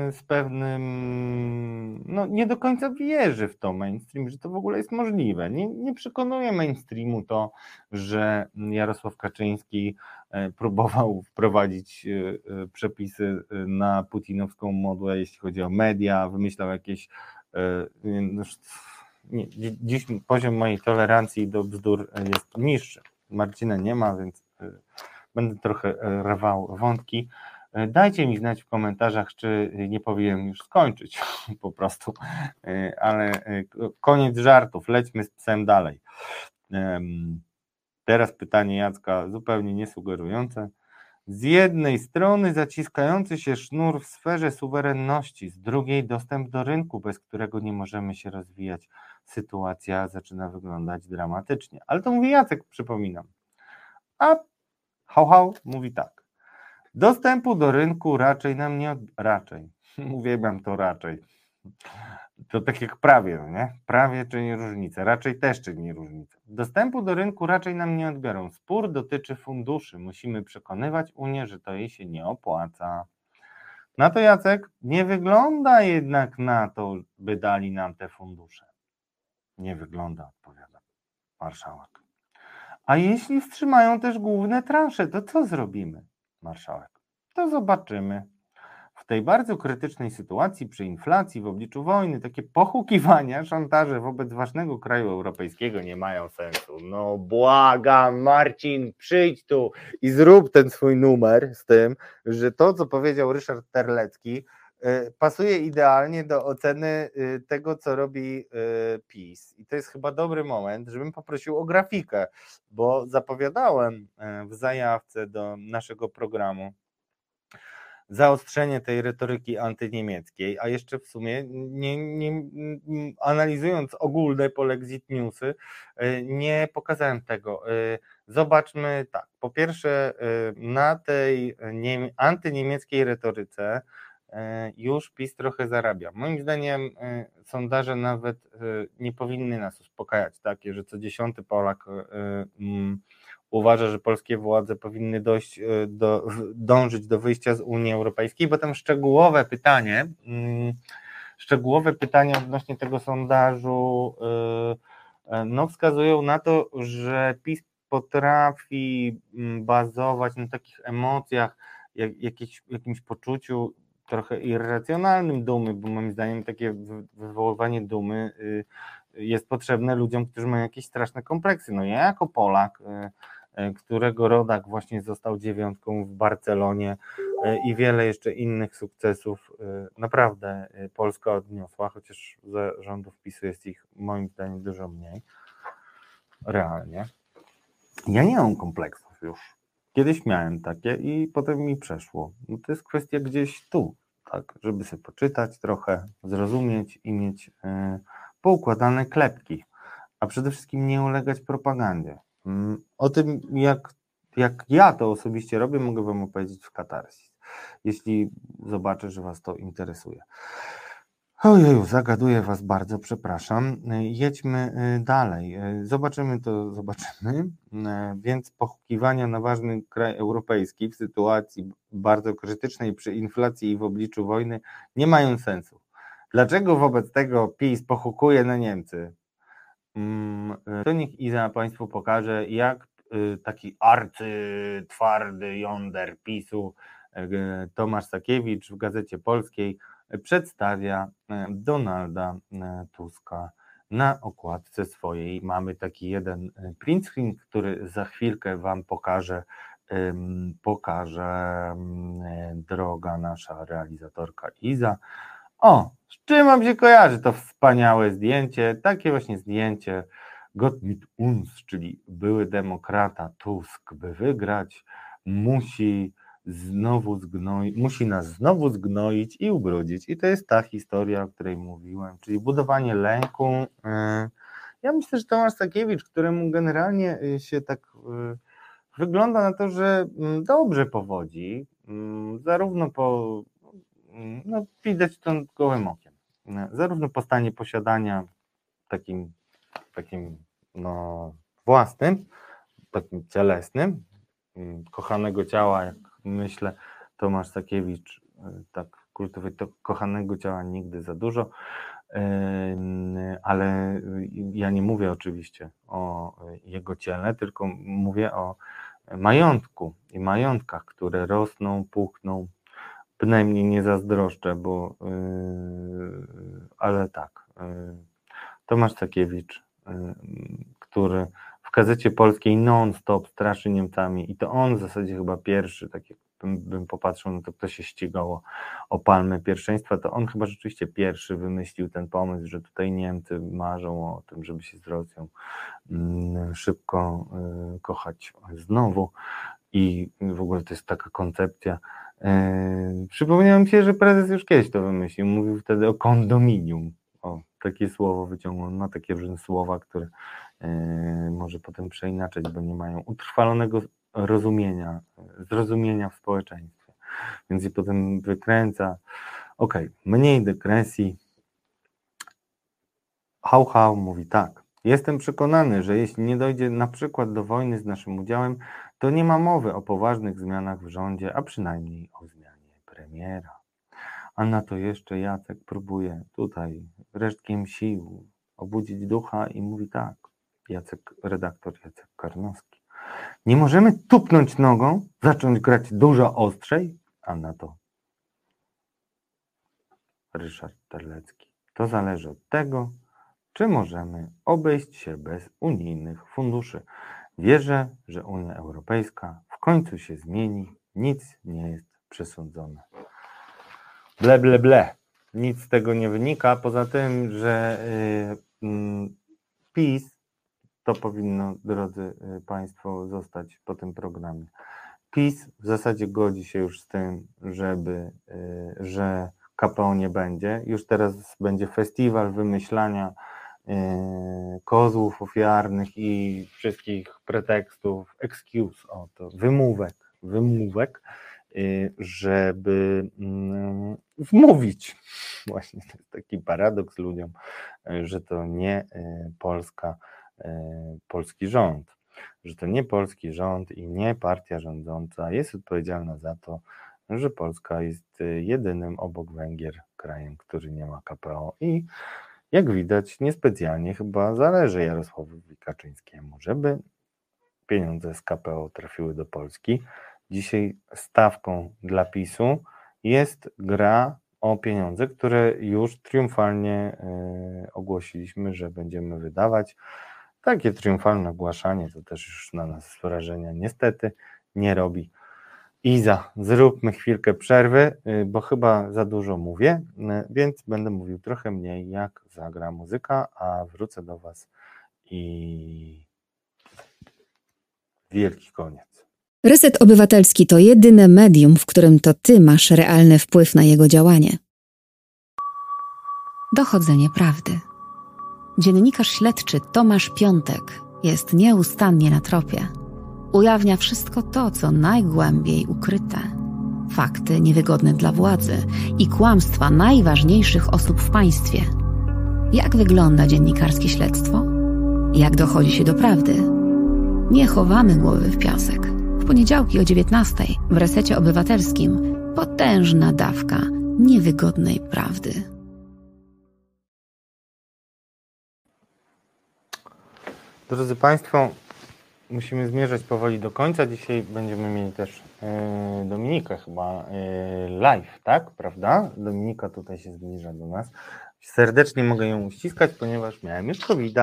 y, z pewnym, no nie do końca wierzy w to mainstream, że to w ogóle jest możliwe. Nie, nie przekonuje mainstreamu to, że Jarosław Kaczyński y, próbował wprowadzić przepisy na putinowską modłę, jeśli chodzi o media, wymyślał jakieś no, nie, dziś poziom mojej tolerancji do bzdur jest niższy. Marcina nie ma, więc y, będę trochę y, rwał wątki. Y, dajcie mi znać w komentarzach, czy nie powinienem już skończyć <laughs> po prostu, ale koniec żartów, lećmy z psem dalej. Teraz pytanie Jacka zupełnie niesugerujące. Z jednej strony zaciskający się sznur w sferze suwerenności, z drugiej dostęp do rynku, bez którego nie możemy się rozwijać sytuacja zaczyna wyglądać dramatycznie. Ale to mówi Jacek, przypominam. A hał, hał mówi tak. Dostępu do rynku raczej nam nie od... raczej. <laughs> Uwielbiam to raczej. To tak jak prawie, no nie? Prawie czyni różnicę, raczej też czyni różnicę. Dostępu do rynku raczej nam nie odbiorą. Spór dotyczy funduszy. Musimy przekonywać Unię, że to jej się nie opłaca. Na to Jacek nie wygląda jednak na to, by dali nam te fundusze. Nie wygląda, odpowiada marszałek. A jeśli wstrzymają też główne transze, to co zrobimy? Marszałek. To zobaczymy. W tej bardzo krytycznej sytuacji, przy inflacji, w obliczu wojny, takie pochukiwania, szantaże wobec ważnego kraju europejskiego nie mają sensu. No błagam, Marcin, przyjdź tu i zrób ten swój numer z tym, że to, co powiedział Ryszard Terlecki, pasuje idealnie do oceny y, tego, co robi y, PiS. I to jest chyba dobry moment, żebym poprosił o grafikę, bo zapowiadałem w zajawce do naszego programu zaostrzenie tej retoryki antyniemieckiej, a jeszcze w sumie nie, nie, analizując ogólne polexit newsy, nie pokazałem tego. Zobaczmy tak, po pierwsze na tej antyniemieckiej retoryce E, już PiS trochę zarabia. Moim zdaniem e, sondaże nawet e, nie powinny nas uspokajać, takie, że co dziesiąty Polak mm, uważa, że polskie władze powinny dojść do, dążyć do wyjścia z Unii Europejskiej, bo tam szczegółowe pytanie, mm, szczegółowe pytania odnośnie tego sondażu no, wskazują na to, że PiS potrafi mm, bazować na takich emocjach, jak, jakimś poczuciu trochę irracjonalnym dumy, bo moim zdaniem takie wywoływanie dumy y, jest potrzebne ludziom, którzy mają jakieś straszne kompleksy. No ja jako Polak, y, y, którego rodak właśnie został dziewiątką w Barcelonie i wiele jeszcze innych sukcesów, naprawdę Polska odniosła, chociaż za rządów PiSu jest ich moim zdaniem dużo mniej, realnie. Ja nie mam kompleksów już. Kiedyś miałem takie i potem mi przeszło. No to jest kwestia gdzieś tu, tak, żeby sobie poczytać trochę, zrozumieć i mieć y, poukładane klepki, a przede wszystkim nie ulegać propagandzie. Y, o tym, jak, jak ja to osobiście robię, mogę Wam opowiedzieć w katarsis, jeśli zobaczę, że Was to interesuje. Ojej, zagaduję Was bardzo, przepraszam. Jedźmy y, dalej. Y, zobaczymy to, <laughs> zobaczymy. Więc pochukiwania na ważny kraj europejski w sytuacji bardzo krytycznej przy inflacji i w obliczu wojny nie mają sensu. Dlaczego wobec tego PiS pochukuje na Niemcy? Mm, to niech Iza Państwu pokaże, jak taki arcy twardy yonder PiSu Tomasz Sakiewicz w Gazecie Polskiej przedstawia e, Donalda e, Tuska na okładce swojej. Mamy taki jeden e, print screen, który za chwilkę Wam pokaże, pokaże droga nasza realizatorka Iza. O, z czym Wam się kojarzy to wspaniałe zdjęcie? Takie właśnie zdjęcie Gott mit uns, czyli były demokrata Tusk, by wygrać, musi znowu zgnoić, musi nas znowu zgnoić i ubrudzić. I to jest ta historia, o której mówiłem, czyli budowanie lęku. E, ja myślę, że Tomasz Sakiewicz, któremu generalnie y, się tak y, wygląda na to, że mm, dobrze powodzi, mm, zarówno po, mm, no widać to gołym okiem, e, zarówno po stanie posiadania takim, takim no, własnym, takim cielesnym, kochanego ciała, jak myślę, Tomasz Sakiewicz, e, tak kultowy, to kochanego ciała nigdy za dużo, ale ja nie mówię oczywiście o jego ciele, tylko mówię o majątku i majątkach, które rosną, puchną, bynajmniej nie zazdroszczę, bo yy, ale tak. Yy, Tomasz Sakiewicz, yy, który w gazecie polskiej non-stop straszy Niemcami. I to on w zasadzie chyba pierwszy, tak jak bym, bym popatrzył na to, kto się ścigało o palmę pierwszeństwa, to on chyba rzeczywiście pierwszy wymyślił ten pomysł, że tutaj Niemcy marzą o tym, żeby się z Rosją mm, szybko y, kochać znowu. I w ogóle to jest taka koncepcja. Y, przypomniałem się, że prezes już kiedyś to wymyślił, mówił wtedy o kondominium, o takie słowo wyciągnął, ma takie różne słowa, które może potem przeinaczać, bo nie mają utrwalonego rozumienia, zrozumienia w społeczeństwie. Więc i potem wykręca, ok, mniej dygresji. Hał Hał mówi tak. Jestem przekonany, że jeśli nie dojdzie na przykład do wojny z naszym udziałem, to nie ma mowy o poważnych zmianach w rządzie, a przynajmniej o zmianie premiera. A na to jeszcze Jacek próbuje tutaj resztkiem sił obudzić ducha i mówi tak. Jacek, redaktor Jacek Karnowski. Nie możemy tupnąć nogą, zacząć grać dużo ostrzej, a na to Ryszard Terlecki. To zależy od tego, czy możemy obejść się bez unijnych funduszy. Wierzę, że Unia Europejska w końcu się zmieni, nic nie jest przesądzone. Ble, ble, ble. Nic z tego nie wynika, poza tym, że yy, PiS to powinno, drodzy y, Państwo, zostać po tym programie. PiS w zasadzie godzi się już z tym, żeby, y, że KPO nie będzie. Już teraz będzie festiwal wymyślania y, kozłów ofiarnych i wszystkich pretekstów, excuse, o to, wymówek, wymówek, żeby mm, wmówić. Właśnie to jest taki paradoks ludziom, że to nie Polska polski rząd, że to nie polski rząd i nie partia rządząca jest odpowiedzialna za to, że Polska jest e, jedynym obok Węgier krajem, który nie ma KPO i jak widać niespecjalnie chyba zależy Jarosławowi Kaczyńskiemu, żeby pieniądze z KPO trafiły do Polski. Dzisiaj stawką dla PiSu jest gra o pieniądze, które już triumfalnie e, ogłosiliśmy, że będziemy wydawać. Takie triumfalne ogłaszanie to też już na nas wrażenia niestety nie robi. Iza, zróbmy chwilkę przerwy, y, bo chyba za dużo mówię, y, więc będę mówił trochę mniej, jak zagra muzyka, a wrócę do Was i wielki koniec. Reset Obywatelski to jedyne medium, w którym to Ty masz realny wpływ na jego działanie. Dochodzenie prawdy. Dziennikarz śledczy Tomasz Piątek jest nieustannie na tropie. Ujawnia wszystko to, co najgłębiej ukryte. Fakty niewygodne dla władzy i kłamstwa najważniejszych osób w państwie. Jak wygląda dziennikarskie śledztwo? Jak dochodzi się do prawdy? Nie chowamy głowy w piasek. W poniedziałki o 19 w resecie obywatelskim potężna dawka niewygodnej prawdy. Drodzy Państwo, musimy zmierzać powoli do końca. Dzisiaj będziemy mieli też e, Dominikę chyba e, live, tak? Prawda? Dominika tutaj się zbliża do nas. Serdecznie mogę ją uściskać, ponieważ miałem już covid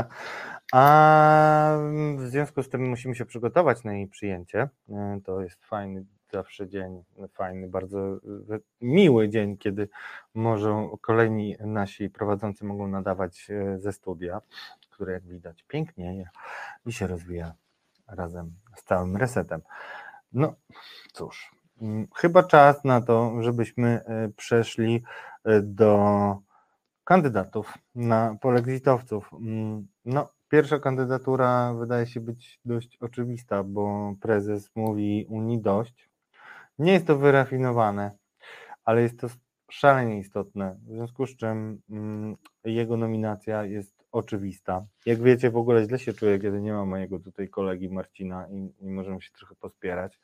a w związku z tym musimy się przygotować na jej przyjęcie. E, to jest fajny zawsze dzień, fajny, bardzo miły dzień, kiedy może kolejni nasi prowadzący mogą nadawać ze studia który jak widać pięknieje i się rozwija razem z całym resetem. No cóż, mm, chyba czas na to, żebyśmy e, przeszli e, do kandydatów na polexitowców. Mm, No, pierwsza kandydatura wydaje się być dość oczywista, bo prezes mówi Unii dość. Nie jest to wyrafinowane, ale jest to szalenie istotne, w związku z czym mm, jego nominacja jest oczywista. Jak wiecie, w ogóle źle się czuję, kiedy nie ma mojego tutaj kolegi Marcina i, i możemy się trochę pospierać.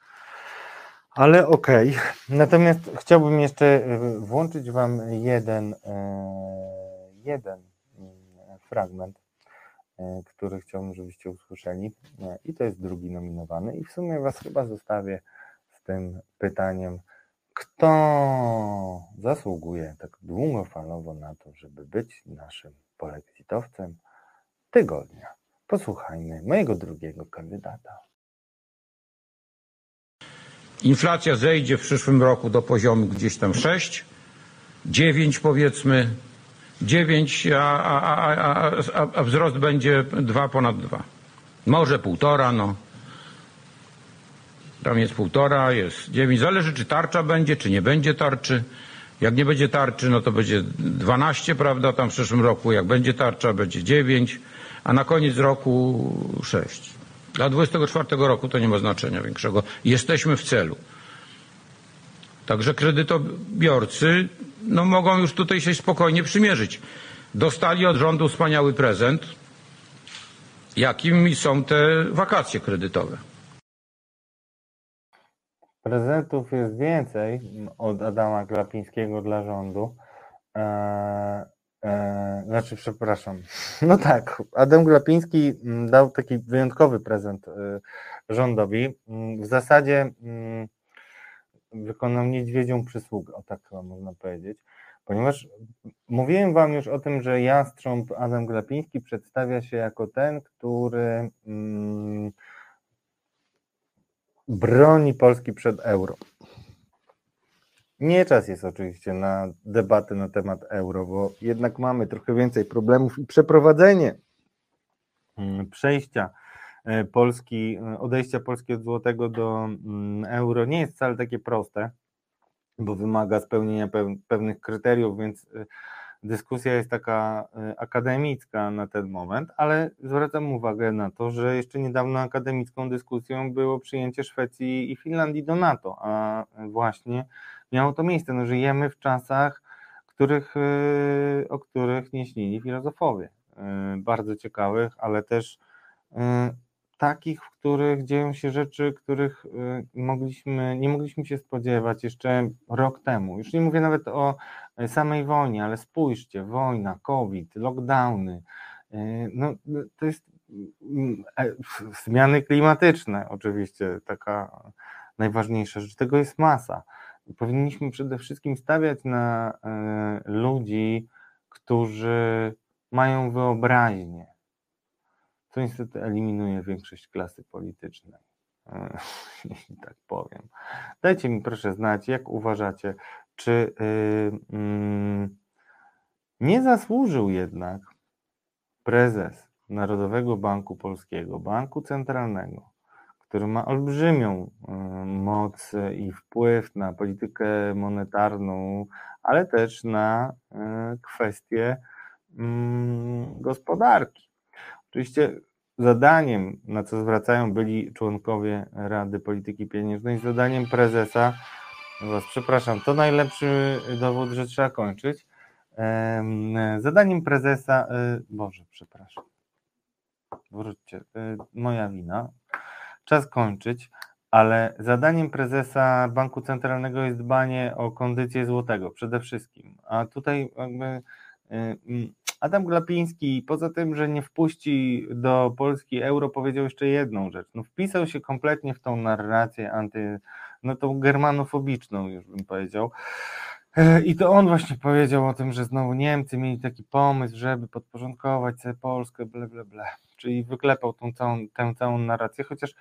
Ale okej. Natomiast chciałbym jeszcze e, włączyć Wam jeden, e, jeden mm, fragment, e, który chciałbym, żebyście usłyszeli. I to jest drugi nominowany. I w sumie Was chyba zostawię z tym pytaniem, kto zasługuje tak długofalowo na to, żeby być naszym polexitowcem tygodnia. Posłuchajmy mojego drugiego kandydata. Inflacja zejdzie w przyszłym roku do poziomu gdzieś tam 6, 9 powiedzmy, 9, a, a, a, a, wzrost będzie 2 ponad 2. Może półtora, no. Tam jest półtora, jest 9. Zależy, czy tarcza będzie, czy nie będzie tarczy. Jak nie będzie tarczy, no to będzie 12, prawda, tam w przyszłym roku. Jak będzie tarcza, będzie 9, a na koniec roku 6. Dla 24 roku to nie ma znaczenia większego. Jesteśmy w celu. Także kredytobiorcy no, mogą już tutaj się spokojnie przymierzyć. Dostali od rządu wspaniały prezent, jakim są te wakacje kredytowe. Prezentów jest więcej od Adama Glapińskiego dla rządu. Eee, eee, znaczy, przepraszam. <laughs> No tak, Adam Glapiński mm, dał taki wyjątkowy prezent y, rządowi. Mm, W zasadzie mm, wykonał niedźwiedzią przysługę, o tak chyba można powiedzieć, ponieważ mówiłem Wam już o tym, że jastrząb Adam Glapiński przedstawia się jako ten, który mm, broni Polski przed euro. Nie czas jest oczywiście na debatę na temat euro, bo jednak mamy trochę więcej problemów i przeprowadzenie mm, przejścia e, Polski, e, odejścia Polski od złotego do mm, euro nie jest wcale takie proste, bo wymaga spełnienia peł- pewnych kryteriów, więc e, dyskusja jest taka e, akademicka na ten moment, ale zwracam uwagę na to, że jeszcze niedawno akademicką dyskusją było przyjęcie Szwecji i Finlandii do NATO, a właśnie miało to miejsce. No, żyjemy w czasach, których, e, o których nie śnili filozofowie. E, Bardzo ciekawych, ale też takich, w których dzieją się rzeczy, których mogliśmy, nie mogliśmy się spodziewać jeszcze rok temu. Już nie mówię nawet o samej wojnie, ale spójrzcie, wojna, COVID, lockdowny, no to jest mm, e, zmiany klimatyczne oczywiście, taka najważniejsza rzecz, tego jest masa. Powinniśmy przede wszystkim stawiać na e, ludzi, którzy mają wyobraźnię, co niestety eliminuje większość klasy politycznej, e, <laughs> jeśli tak powiem. Dajcie mi proszę znać, jak uważacie, czy y, mm, nie zasłużył jednak prezes Narodowego Banku Polskiego, Banku Centralnego, który ma olbrzymią y, moc i wpływ na politykę monetarną, ale też na y, kwestie mm, gospodarki. Oczywiście zadaniem, na co zwracają byli członkowie Rady Polityki Pieniężnej, zadaniem prezesa, was przepraszam, to najlepszy dowód, że trzeba kończyć. Em, Zadaniem prezesa, y, Boże, przepraszam, wróćcie, y, moja wina, czas kończyć, ale zadaniem prezesa Banku Centralnego jest dbanie o kondycję złotego przede wszystkim, a tutaj jakby y, mm, Adam Glapiński, poza tym, że nie wpuści do Polski euro, powiedział jeszcze jedną rzecz. No, wpisał się kompletnie w tą narrację anty, no tą germanofobiczną, już bym powiedział. E, I to on właśnie powiedział o tym, że znowu Niemcy mieli taki pomysł, żeby podporządkować sobie Polskę, ble, ble, ble. Czyli wyklepał tą całą, tę całą narrację, chociaż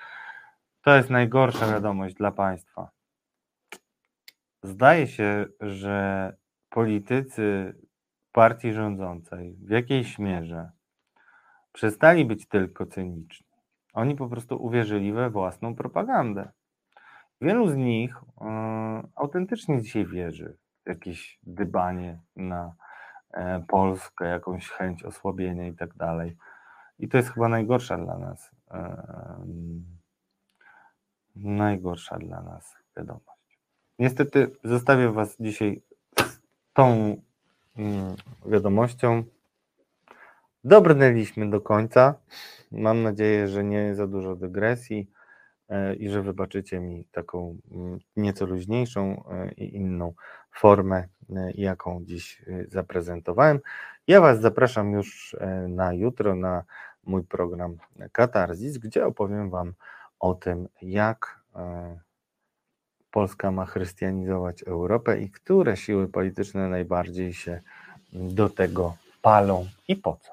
to jest najgorsza wiadomość dla państwa. Zdaje się, że politycy partii rządzącej w jakiejś mierze przestali być tylko cyniczni. Oni po prostu uwierzyli we własną propagandę. Wielu z nich e, autentycznie dzisiaj wierzy w jakieś dybanie na e, Polskę, jakąś chęć osłabienia i tak dalej. I to jest chyba najgorsza dla nas. E, najgorsza dla nas wiadomość. Niestety zostawię Was dzisiaj z tą mm, wiadomością. Dobrnęliśmy do końca. Mam nadzieję, że nie za dużo dygresji i że wybaczycie mi taką mm, nieco luźniejszą e, i inną formę, e, jaką dziś zaprezentowałem. Ja Was zapraszam już na jutro na mój program Katarzis, gdzie opowiem Wam o tym, jak Polska ma chrystianizować Europę i które siły polityczne najbardziej się do tego palą i po co.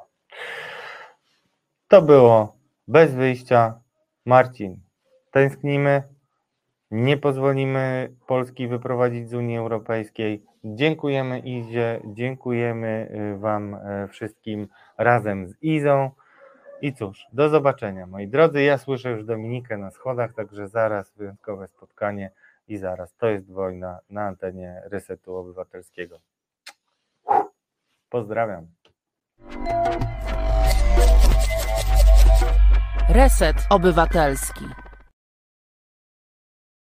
To było bez wyjścia. Marcin, tęsknimy. Nie pozwolimy Polski wyprowadzić z Unii Europejskiej. Dziękujemy Izie, dziękujemy y, Wam y, wszystkim razem z Izą. I cóż, do zobaczenia moi drodzy. Ja słyszę już Dominikę na schodach, także zaraz wyjątkowe spotkanie i zaraz. To jest wojna na antenie Resetu Obywatelskiego. Pozdrawiam. Reset Obywatelski.